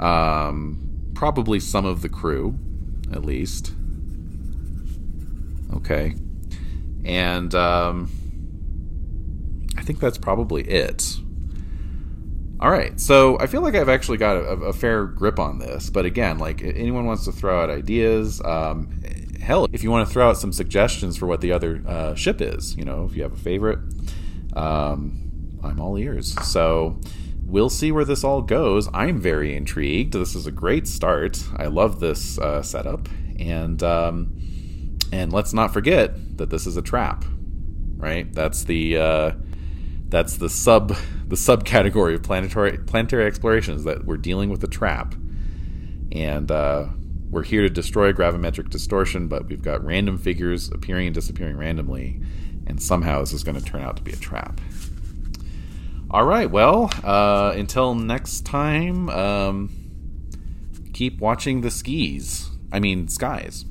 Um, probably some of the crew, at least. Okay. And um, I think that's probably it. All right, so I feel like I've actually got a, a, fair grip on this, but again, like anyone wants to throw out ideas, um, hell, if you want to throw out some suggestions for what the other uh, ship is, you know, if you have a favorite, um, I'm all ears. So we'll see where this all goes. I'm very intrigued. This is a great start. I love this uh, setup, and um, and let's not forget that this is a trap, right? That's the uh, that's the sub the subcategory of planetary planetary explorations that we're dealing with a trap, and uh, we're here to destroy gravimetric distortion, but we've got random figures appearing and disappearing randomly, and somehow this is going to turn out to be a trap. All right. Well, uh, until next time, um, keep watching the skis. I mean, skies.